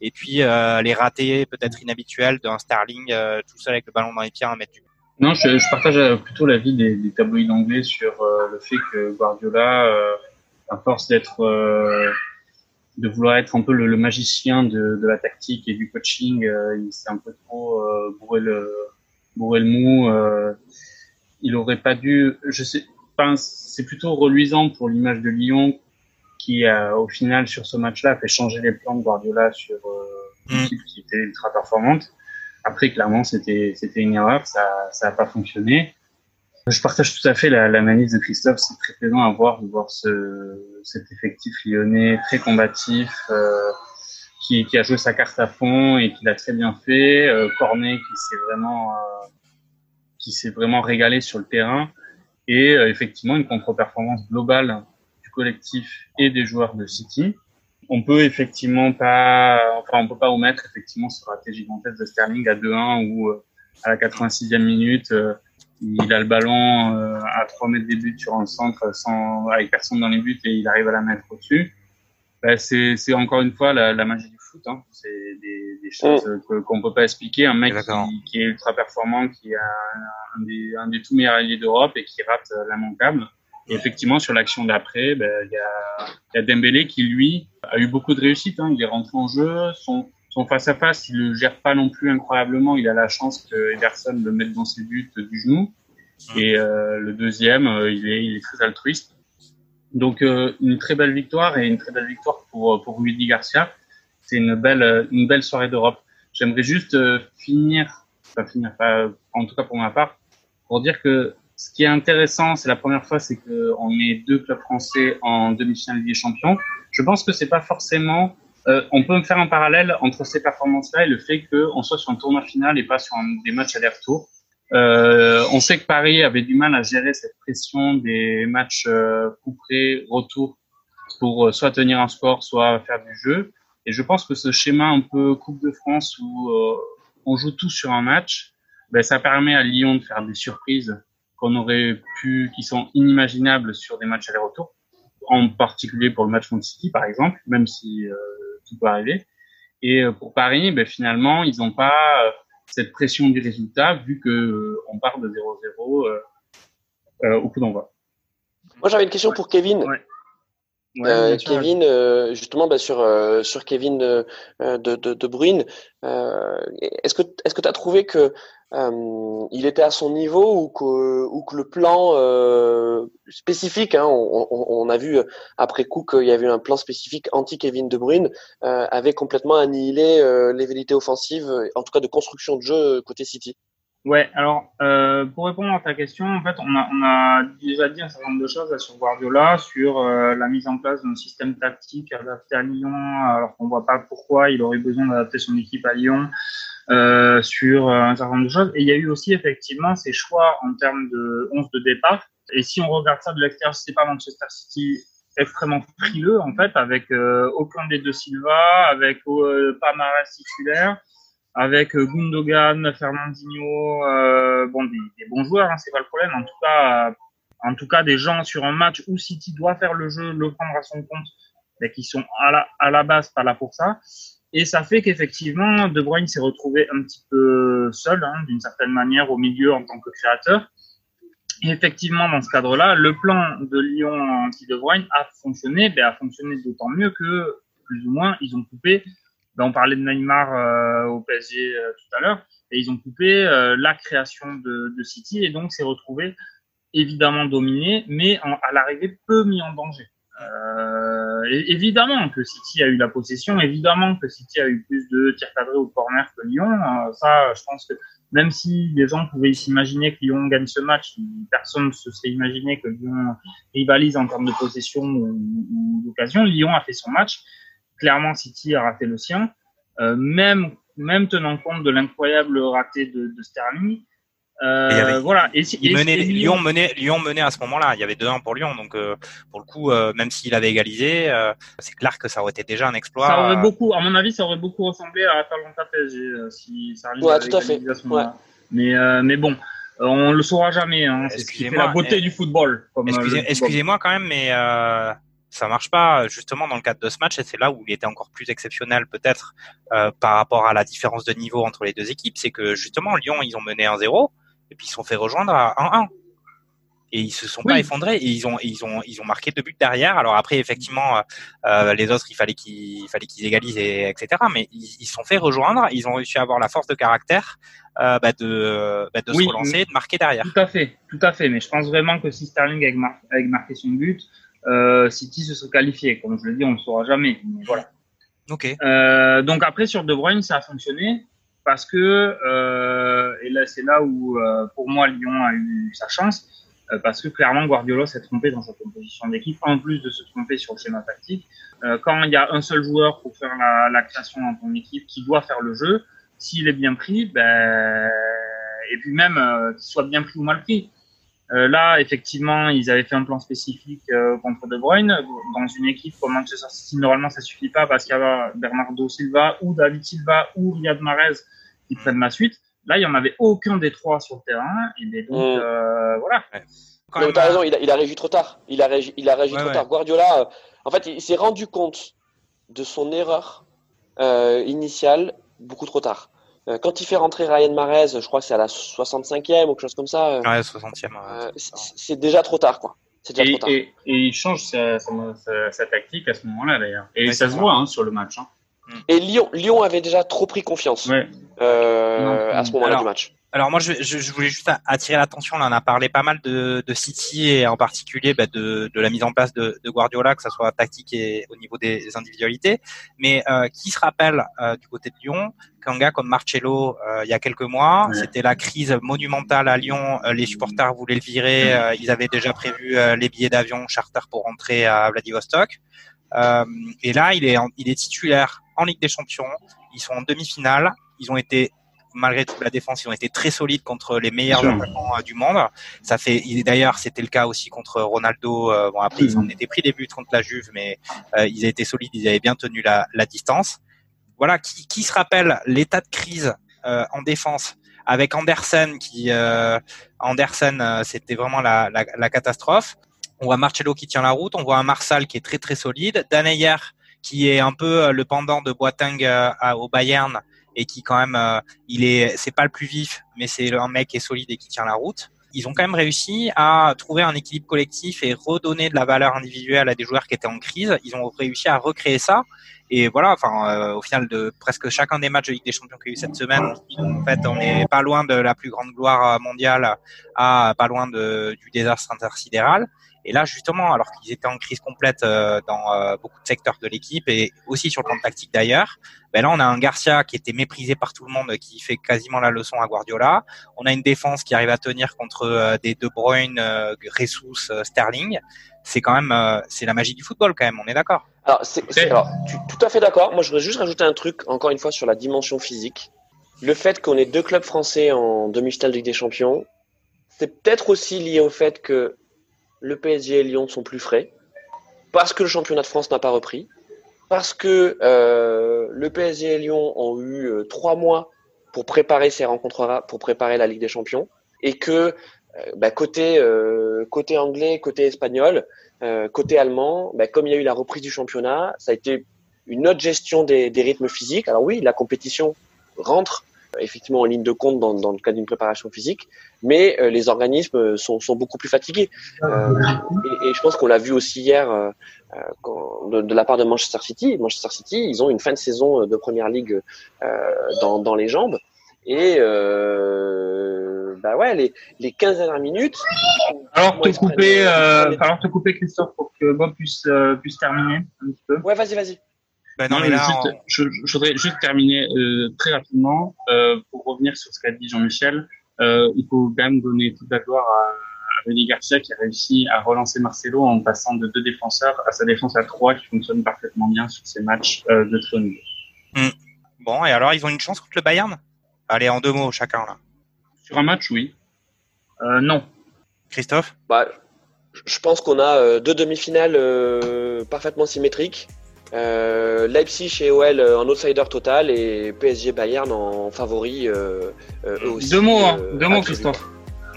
et puis les ratés peut-être inhabituels d'un Sterling tout seul avec le ballon dans les pieds à un mètre du non, je, partage plutôt l'avis des, des tabloïds anglais sur le fait que Guardiola, à force d'être, de vouloir être un peu le, magicien de, de, la tactique et du coaching, il s'est un peu trop bourré le, bourré le mou il aurait pas dû. Je sais, c'est plutôt reluisant pour l'image de Lyon qui, au final, sur ce match-là, fait changer les plans de Guardiola sur euh, une mm. équipe qui était ultra performante. Après, clairement, c'était c'était une erreur, ça ça a pas fonctionné. Je partage tout à fait l'analyse de Christophe. C'est très plaisant à voir de voir ce, cet effectif lyonnais très combatif. Euh, qui, a joué sa carte à fond et qui l'a très bien fait. Euh, Cornet qui s'est vraiment euh, qui s'est vraiment régalé sur le terrain et euh, effectivement une contre-performance globale du collectif et des joueurs de City. On peut effectivement pas, enfin on peut pas omettre effectivement ce raté gigantesque de Sterling à 2-1 ou euh, à la 86e minute il a le ballon à 3 mètres des buts sur un centre sans avec personne dans les buts et il arrive à la mettre au-dessus. Ben, c'est encore une fois la, la magie du Hein. C'est des, des, choses mm. qu'on ne peut pas expliquer. Un mec qui, qui, est ultra performant, qui a un, des, un des tout meilleurs alliés d'Europe et qui rate euh, l'immanquable. Et effectivement, sur l'action d'après, ben, il y, a, y a Dembélé qui, lui, a eu beaucoup de réussite. Hein. Il est rentré en jeu. Son, son face-à-face, il le gère pas non plus incroyablement. Il a la chance que Ederson le mette dans ses buts du genou. Mm. Et euh, le deuxième, euh, il, est, il est très altruiste. Donc euh, une très belle victoire et une très belle victoire pour pour Rudy Garcia c'est une belle, une belle soirée d'Europe. J'aimerais juste euh, finir, enfin en tout cas pour ma part, pour dire que ce qui est intéressant, c'est la première fois, c'est qu'on met deux clubs français en demi-finale des Champions. Je pense que c'est pas forcément. Euh, on peut me faire un parallèle entre ces performances-là et le fait qu'on soit sur un tournoi final et pas sur des matchs aller-retour. Euh, on sait que Paris avait du mal à gérer cette pression des matchs euh, couperés, retour, pour euh, soit tenir un score, soit faire du jeu. Et je pense que ce schéma un peu Coupe de France où euh, on joue tout sur un match, ben, ça permet à Lyon de faire des surprises qu'on aurait pu, qui sont inimaginables sur des matchs aller-retour, en particulier pour le match contre City par exemple, même si euh, tout peut arriver. Et euh, pour Paris, ben, finalement, ils n'ont pas cette pression du résultat vu que on part de 0-0 au coup d'envoi. Moi, j'avais une question pour Kevin. Euh, Kevin, euh, justement, bah, sur euh, sur Kevin de de, de Bruyne, est-ce que est-ce que tu as trouvé que il était à son niveau ou que ou que le plan spécifique, hein, on, on, a vu après coup qu'il y avait un plan spécifique anti Kevin De Bruyne, avait complètement annihilé les vérités offensives, en tout cas de construction de jeu côté City? Ouais, alors euh, pour répondre à ta question, en fait, on a, on a déjà dit un certain nombre de choses là, sur Guardiola, sur euh, la mise en place d'un système tactique adapté à Lyon, alors qu'on voit pas pourquoi il aurait besoin d'adapter son équipe à Lyon, euh, sur euh, un certain nombre de choses. Et il y a eu aussi effectivement ces choix en termes de 11 de départ. Et si on regarde ça de l'extérieur, c'est pas Manchester City extrêmement frileux en fait, avec euh, aucun des deux Silva, avec pas Marais titulaire avec euh, Gundogan, Fernandinho, euh, bon des, bons joueurs, hein, c'est pas le problème. En tout cas, en tout cas des gens sur un match où City doit faire le jeu, le prendre à son compte, mais qui sont à la, à la base pas là pour ça. Et ça fait qu'effectivement, De Bruyne s'est retrouvé un petit peu seul, hein, d'une certaine manière, au milieu en tant que créateur. Et effectivement, dans ce cadre-là, le plan de Lyon anti-De Bruyne a fonctionné, ben, a fonctionné d'autant mieux que, plus ou moins, ils ont coupé on parlait de Neymar euh, au PSG euh, tout à l'heure, et ils ont coupé euh, la création de, City, et donc s'est retrouvé évidemment dominé, mais à l'arrivée peu mis en danger. Évidemment que City a eu la possession, évidemment que City a eu plus de tirs cadrés au corner que Lyon. ça, je pense que même si les gens pouvaient s'imaginer que Lyon gagne ce match, personne ne se serait imaginé que Lyon rivalise en termes de possession ou, ou d'occasion. Lyon a fait son match clairement City a raté le sien, euh, même même tenant compte de l'incroyable raté de, de Sterling. Euh, voilà. Et, il menait, Lyon menait, Lyon menait à ce moment-là. Il y avait 2-1 pour Lyon, donc euh, pour le coup, euh, même s'il avait égalisé, euh, c'est clair que ça aurait été déjà un exploit. Ça aurait beaucoup, à mon avis, ça aurait beaucoup ressemblé à Atalanta PSG si ça arrivait ouais, tout à fait. À ouais. Mais mais bon, on le saura jamais. Hein. C'est ce qui fait la beauté du football. Excusez-moi quand même, mais ça marche pas justement dans le cadre de ce match et c'est là où il était encore plus exceptionnel peut-être euh, par rapport à la différence de niveau entre les deux équipes, c'est que justement Lyon ils ont mené 1-0 et puis ils se sont fait rejoindre à 1-1 et ils se sont pas effondrés et ils ont ils ont ils ont marqué deux buts derrière. Alors après effectivement euh, les autres il fallait qu'ils fallait qu'ils égalisent et etc mais ils se sont fait rejoindre ils ont réussi à avoir la force de caractère euh, bah de bah de se relancer de marquer derrière. tout à fait tout à fait mais je pense vraiment que si Sterling avait, avec marqué son but euh, City se serait qualifié. Comme je le dis, on ne le saura jamais. voilà. Ok. Euh, donc après sur De Bruyne, ça a fonctionné parce que euh, et là c'est là où euh, pour moi Lyon a eu sa chance euh, parce que clairement Guardiola s'est trompé dans sa composition d'équipe en plus de se tromper sur le schéma tactique. Quand il y a un seul joueur pour faire la, la, création dans ton équipe qui doit faire le jeu, s'il est bien pris, ben et puis même qu'il soit bien pris ou mal pris, euh, là, effectivement, ils avaient fait un plan spécifique euh, contre De Bruyne. Dans une équipe comme Manchester City, normalement, ça suffit pas parce qu'il y a Bernardo Silva ou David Silva ou Riyad Mahrez qui prennent la suite. Là, il y en avait aucun des trois sur le terrain. Et donc, mm. euh, voilà. Ouais. as raison, il a, il a réagi trop tard. Il a réagi, il a réagi trop tard. Guardiola, euh, en fait, il s'est rendu compte de son erreur initiale beaucoup trop tard. Euh, quand il fait rentrer Ryan Marez, je crois que c'est à la 65e ou quelque chose comme ça. Euh, ouais, 60e. Euh, c'est déjà trop tard, quoi. Déjà et, trop tard. Et, et, il change sa, sa, sa, tactique à ce moment-là, d'ailleurs. Et ça se voit hein, sur le match. Hein. Et Lyon, Lyon avait déjà trop pris confiance ouais. euh, à ce moment-là du match. Alors moi, je, je, voulais juste attirer l'attention. Là, on a parlé pas mal de, de City et en particulier bah, de, de, la mise en place de, de, Guardiola, que ça soit tactique et au niveau des individualités. Mais euh, qui se rappelle euh, du côté de Lyon qu'un gars comme Marcello, euh, il y a quelques mois, c'était la crise monumentale à Lyon. Euh, les supporters voulaient le virer. Euh, ils avaient déjà prévu les billets d'avion charter pour rentrer à Vladivostok. et là, il est, il est titulaire en Ligue des Champions. Ils sont en demi-finale. Ils ont été malgré tout la défense, ils ont été très solides contre les meilleurs attaquants euh, du monde. Ça fait d'ailleurs c'était le cas aussi contre Ronaldo. Euh, bon après ils ont été pris des buts contre la Juve, mais euh, ils étaient solides, ils avaient bien tenu la, la distance. Voilà, qui, qui se rappelle l'état de crise en défense avec Andersen qui Andersen c'était vraiment la, la, catastrophe. On voit Marcello qui tient la route, on voit un Marsal qui est très très solide, Daneyer qui est un peu le pendant de Boateng au Bayern et qui quand même il est c'est pas le plus vif mais c'est un mec qui est solide et qui tient la route ils ont quand même réussi à trouver un équilibre collectif et redonner de la valeur individuelle à des joueurs qui étaient en crise. Ils ont réussi à recréer ça. Et voilà, enfin, euh, au final de presque chacun des matchs de Ligue des Champions qu'il y a eu cette semaine, en fait, on n'est pas loin de la plus grande gloire mondiale à pas loin de, du désastre intersidéral. Et là, justement, alors qu'ils étaient en crise complète euh, dans euh, beaucoup de secteurs de l'équipe et aussi sur le plan tactique d'ailleurs, ben là, on a un Garcia qui était méprisé par tout le monde, qui fait quasiment la leçon à Guardiola. On a une défense qui arrive à tenir contre euh, des De Bruyne, Ressus, Sterling. C'est quand même, c'est la magie du football quand même. On est d'accord. Alors, c'est, alors tout à fait d'accord. Moi, je voudrais juste rajouter un truc, encore une fois, sur la dimension physique. Le fait qu'on ait deux clubs français en demi-finale de Ligue des Champions, c'est peut-être aussi lié au fait que le PSG et Lyon sont plus frais, parce que le championnat de France n'a pas repris, parce que euh, le PSG et Lyon ont eu euh, trois mois pour préparer ces rencontres, pour préparer la Ligue des Champions, et que euh, bah, côté côté anglais, côté espagnol, côté allemand, bah, comme il y a eu la reprise du championnat, ça a été une autre gestion des, des rythmes physiques. Alors oui, la compétition rentre effectivement en ligne de compte dans, dans le cadre d'une préparation physique, mais euh, les organismes sont, sont, beaucoup plus fatigués. Euh, et, et, je pense qu'on l'a vu aussi hier euh, quand, de, de, la part de Manchester City. Manchester City, ils ont une fin de saison de Première Ligue dans, dans, les jambes. Et bah ouais, les, les 15 dernières minutes. Alors te couper, euh, alors te couper Christophe pour que Bob puisse puisse terminer un petit peu. Ouais, vas-y, vas-y. Ben non, mais juste, je, je, voudrais juste terminer euh, très rapidement euh, pour revenir sur ce qu'a dit Jean-Michel. Euh, il faut quand même donner toute la gloire à, à René Garcia qui a réussi à relancer Marcelo en passant de deux défenseurs à sa défense à trois qui fonctionne parfaitement bien sur ces matchs euh, de très hmm. Bon, et alors ils ont une chance contre le Bayern? Allez, en deux mots chacun là. Sur un match, oui. Euh, non. Christophe? Bah, Je pense qu'on a euh, deux demi-finales euh, parfaitement symétriques. Euh, Leipzig et OL euh, en outsider total et PSG Bayern en favori euh, eux aussi. Deux mots, hein. deux mots Christophe.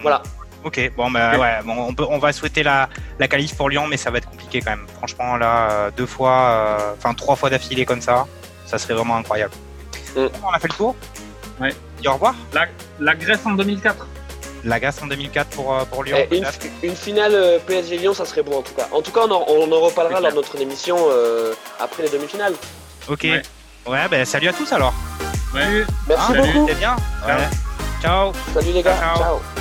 Voilà. Ok, bon, bah, ouais, bon, on, peut, on va souhaiter la, la qualif pour Lyon, mais ça va être compliqué quand même. Franchement, là, deux fois, enfin trois fois d'affilée comme ça, ça serait vraiment incroyable. Mm. On a fait le tour Ouais. Au revoir. La, la Grèce en 2004 la en 2004 pour, euh, pour Lyon. Eh, une, une, finale euh, PSG-Lyon, ça serait bon en tout cas. En tout cas, on en, on en reparlera lors de notre émission euh, après les demi-finales. Ok. Ouais, ouais ben, salut à tous alors. Ouais. Merci hein, beaucoup. Bien. Ouais. Ciao. Salut les gars. Ciao. Ciao.